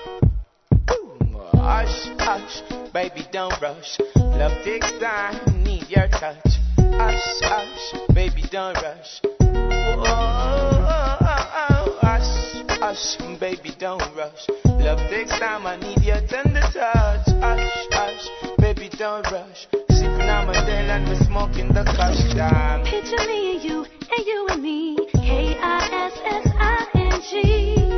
Hush, hush, baby, don't rush. Love takes time, need your touch. Hush, hush, baby, don't rush. Hush, hush, baby, don't rush. Love takes time, I need your touch. And we're smoking the kush time. Picture me and you, and you and me. K-I-S-S-I-N-G. We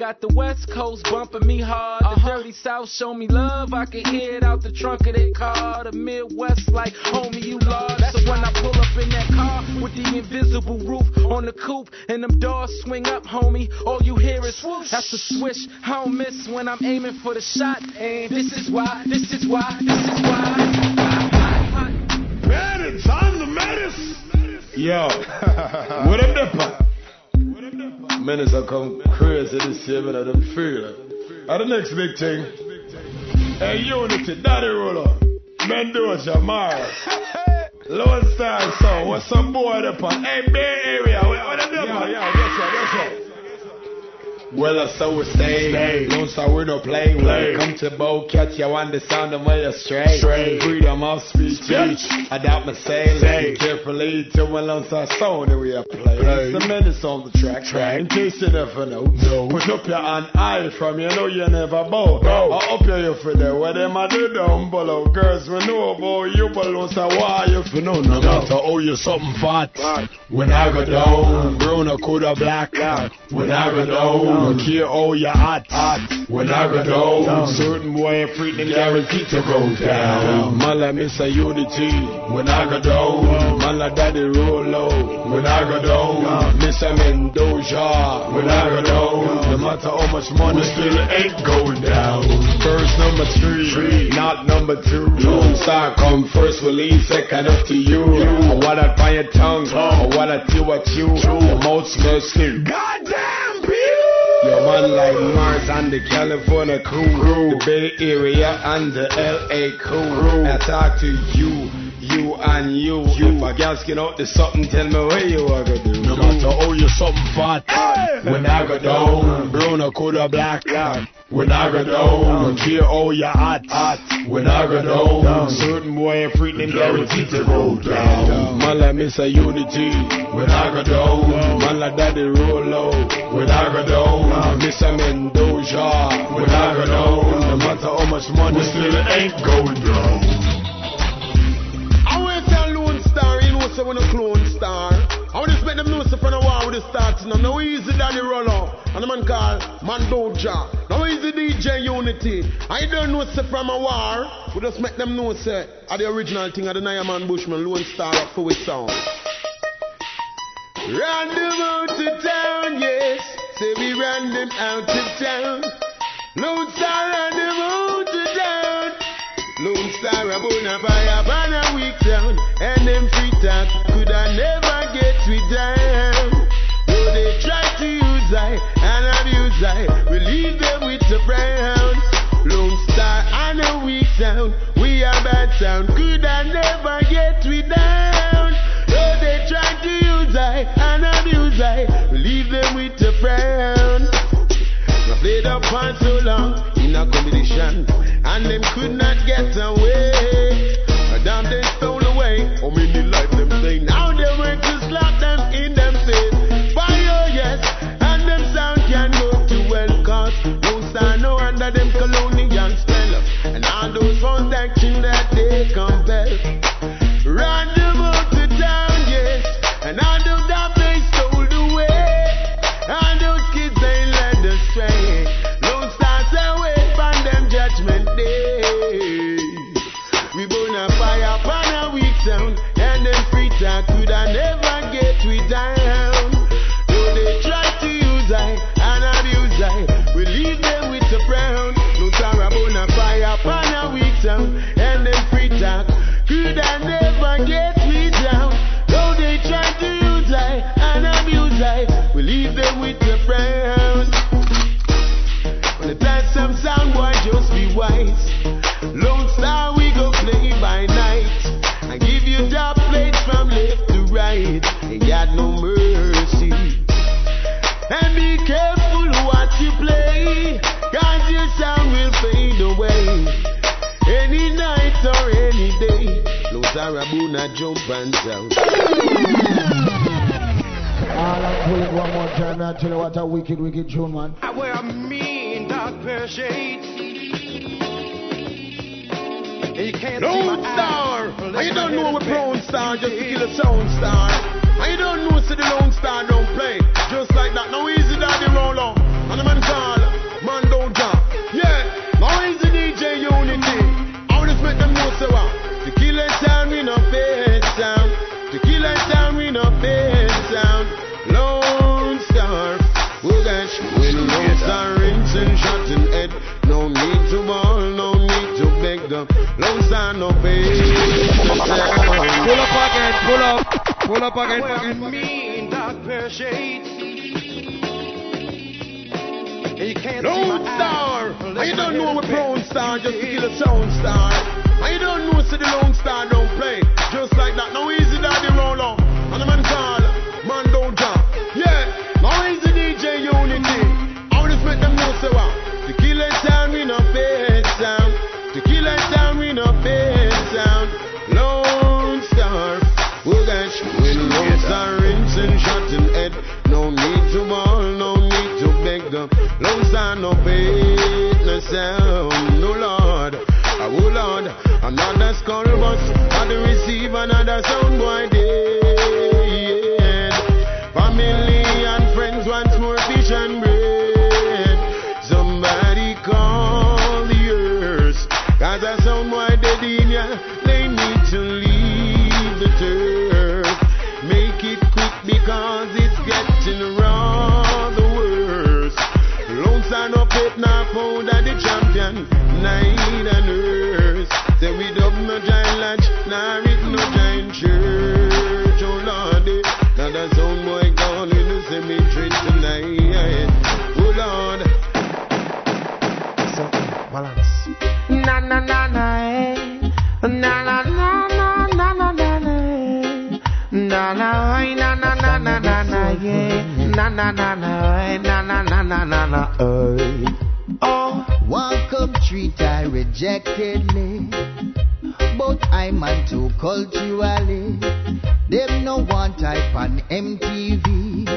Got the West Coast bumping me hard. The uh-huh. dirty South show me love. I can hear it out the trunk of their car. The Midwest like, homie, you large. So when I pull up in that car with the invisible roof on the coupe and them doors swing up, homie, all you hear is swoosh. That's the swish. I don't miss when I'm aiming for the shot. And this is why, this is why, this is why. Bandits, I'm the menace. Yo, what a nipper. Dipper? Minister come crazy this year, but I don't feel it. And the next big thing, hey, Uni-T, Daddy Rolo, Mendoja, Mars, Lone Star Sound, what's some boy Dipper? Hey, Bay Area, what, what up, Dipper? Yeah, yeah, that's right, that's right. Well, I so we stay. We don't play. When Play. it come to bow catch, you want the sound of my stray. Stray. Freedom of speech. Speech. Adapt my say. Say. Listen carefully to when Lonestar sound that we are playing. Play. It's a menace on the track. Track. In case you never know. Put up your hand high from you know you never bow. Bow. Or up your you for there. Where them a do down below. Girls, we know about you, but Lonestar, why you for no no matter owe oh, you something fat. When I go down, brown or coulda black. When I go down, don't care how you hot. When I go down, certain boy ain't free, them guaranteed to go down. Man like Mr. Uni-T. When I go down, like Daddy Rolo. When I go down, Mr. Mendoja. When I go down, no matter how much money, still ain't going down. First number three, not number two. Lonestar come first, release second up to you. What I find your tongue, what I do what you. Your mouth smells stink. Goddamn, Your man like Mars and the California crew, the Bay Area and the LA crew. I talk to you, you and you. If a gal skin out the something, tell me where you are gonna do. No matter how you something fat. When I go down, brown or coulda black. When I go down, don't care how you hot. When I go down, certain boy free, them guaranteed to go down. Man like Mr. Uni-T. When I go down, man like Daddy Rolo. When I go down, Mr. Mendoja. When I go down, no matter how much money, we still ain't going down. Know, so when a clone star. I want to expect them know so from the war with the starts. Now, no easy Daddy Rolo. And the man called Mendoja. No easy DJ Uni-T. I don't know so from a war. We just make them know say are the original thing of the Naya Man Bushman Lone Star up for with sound. Run them out to town, yes. Say we run them out to town. Lonestar run them out to town. Lonestar a bona fire ban a week down And them free talk could I never get we down. Though they try to use I and abuse I We leave them with the brown Lone Star and a week down We are bad town Could I never get we down. Though they try to use I and abuse I We leave them with the brown I played up for so long in a competition, and them could not get away. Ain't got no mercy. And be careful what you play, cause your sound will fade away. Any night or any day, Lonestar Abuna jump and sound. All I'm pulling one more time now. Tell you what a wicked, wicked tune, man. I wear a mean dark pair of shades. And you can't see my Star! eyes And you don't know is what bent. Brown Star just to kill a Sound Star. And you don't know so the Lonestar don't play. Just like that. Now easy daddy roll on. And the man call Mando John. Yeah. Now easy DJ Uni-T. I just make them know so what. The killer sound we no bad sound. The killer sound we no bad sound. Lone Star. Oh gosh. When Lonestar rings and shot in head. No need to ball, no need to beg them. Lonestar no pay. Pull up again, pull up. Pull up again. Mean you can't Lonestar! And you don't know a Lonestar, just to kill a sound star. And you don't know, see the Lonestar don't play. Just like that. no easy daddy roll on. And the man call, man don't drop. Yeah, no easy DJ Uni-T. I want to them know, say what? The killer time we not pay. No time no beat, no sound, no Lord. Oh Lord, another skull but I receive another sound boy Eh, na na na na na na na na na Oh, one cup treat I rejectedly, but I'm on too culturally. Them no one type on MTV.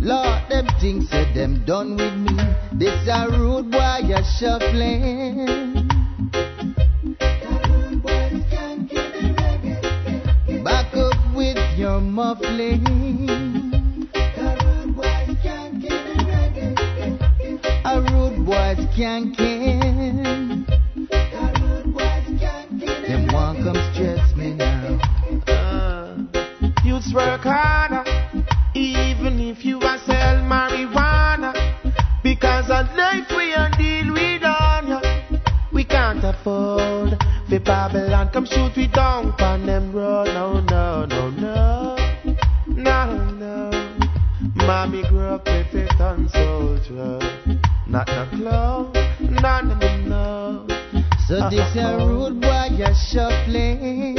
Lord, them things said them done with me. This a rude boy you shuffling. Back up with your muffling. yanking. Them one comes stress me now. Uh, youths work harder, even if you are sell marijuana. Because of life we are deal with on ya. We can't afford the Babylon come shoot we down on them love, no, no, no, no. So this a rude boy you're shuffling.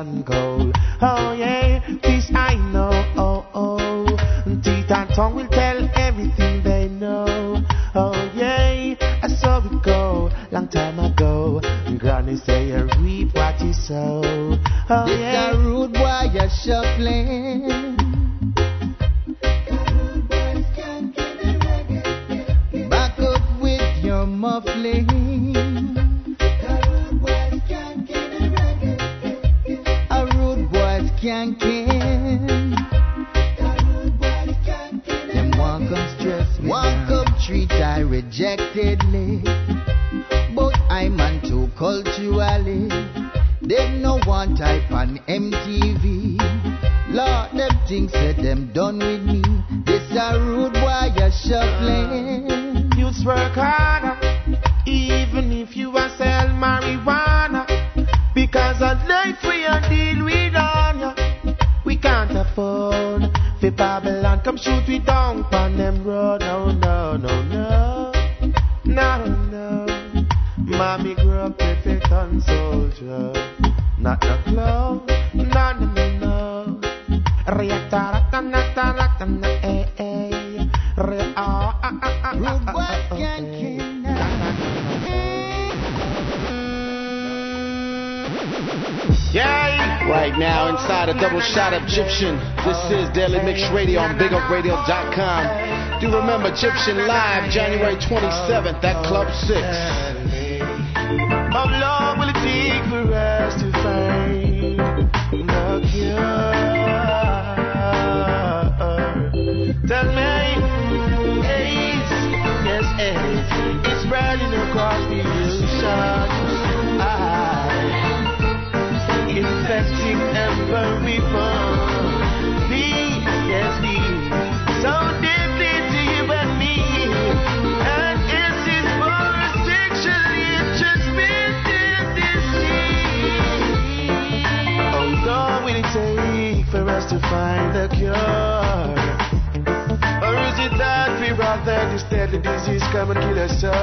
and. Live, January 27th at Club 6. come and kill yourself.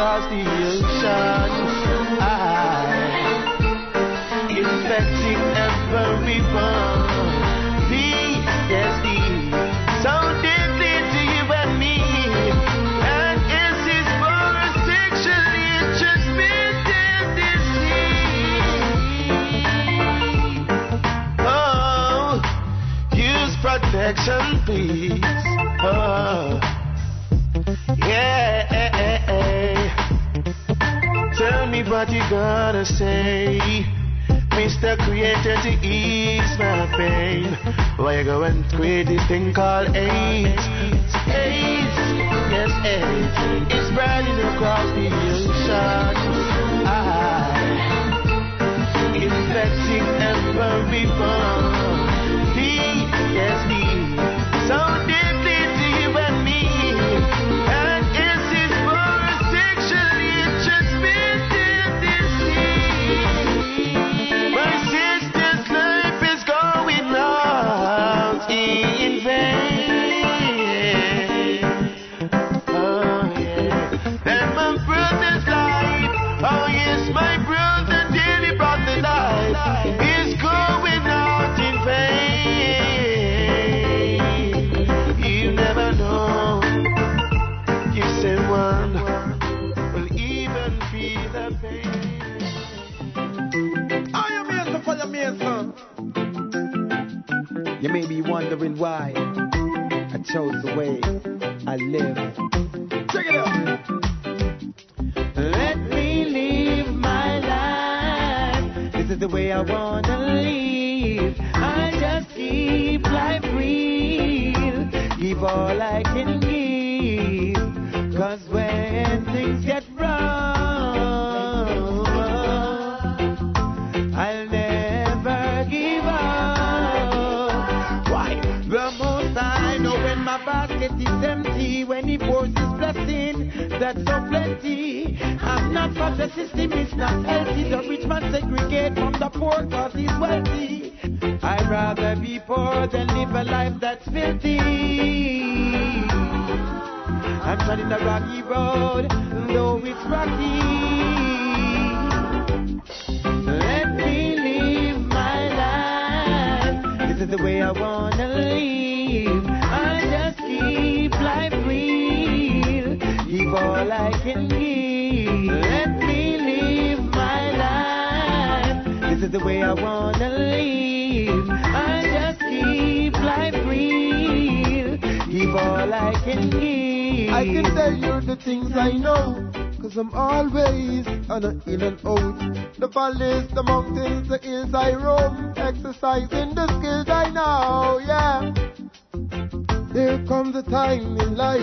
across the ocean. I infecting everyone. PTSD, so deeply to you and me. And this is for sexually transmitted disease. Oh, use protection, please. gonna say? Mr. Creator to ease my pain. Why you go and create this thing called AIDS? AIDS, yes, AIDS. It's spreading across the ocean. Ah, infecting every bone. D, yes, me.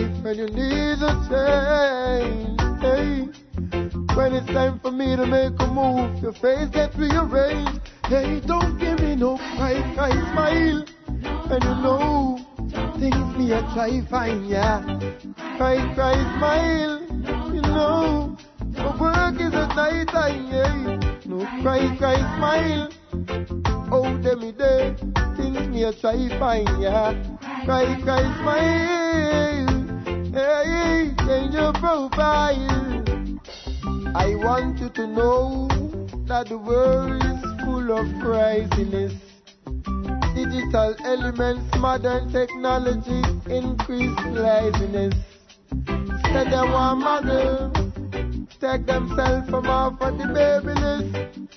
When you need a change, hey. When it's time for me to make a move, your face gets rearranged. Hey, don't give me no cry, cry, smile. And you know, things me a try find, yeah. Cry, cry, smile. You know, my work is a night time, yeah. No cry, cry, smile. Oh, them me there, things me a try find, yeah. Cry, cry, smile. Hey, change your profile. I want you to know that the world is full of craziness. Digital elements, modern technology, increased laziness. Said they want mother, take themselves from off of the baby list.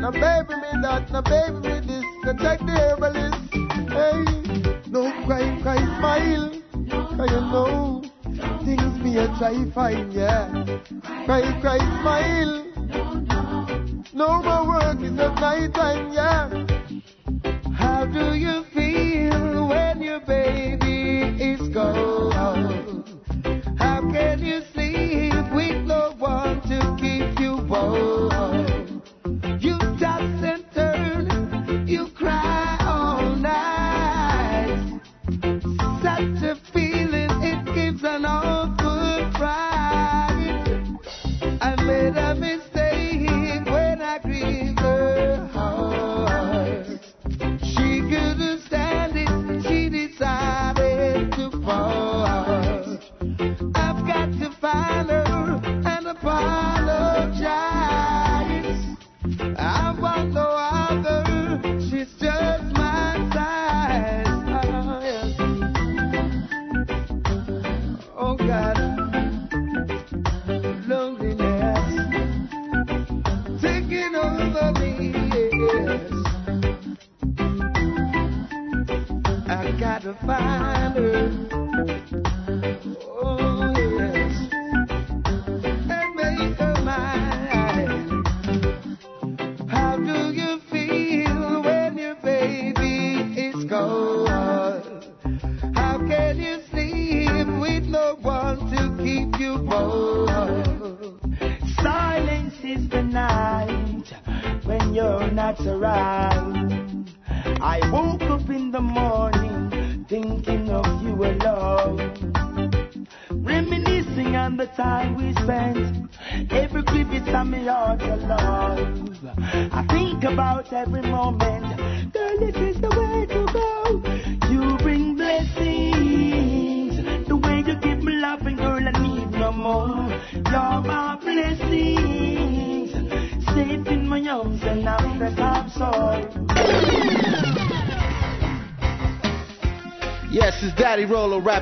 Now baby me that, now baby me this, now check the herbalist. Hey, no cry, cry, smile, cause you know things me a try find, yeah. Cry, cry, smile. No more work is at night time, yeah. How do you feel when your baby is gone? How can you sleep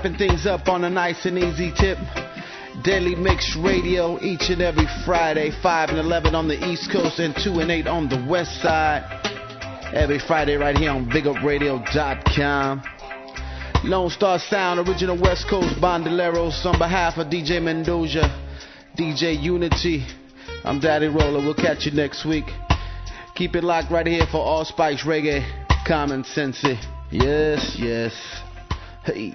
wrapping things up on a nice and easy tip. Deadly Mix Radio each and every Friday, 5 and 11 on the East Coast and 2 and 8 on the West Side. Every Friday right here on BigUpRadio.com. Lonestar Sound, original West Coast Bandoleros on behalf of DJ Mendoja, DJ Uni-T. I'm Daddy Rolo. We'll catch you next week. Keep it locked right here for ALLSPICE Reggae, Common Sense. Yes, yes. Hey.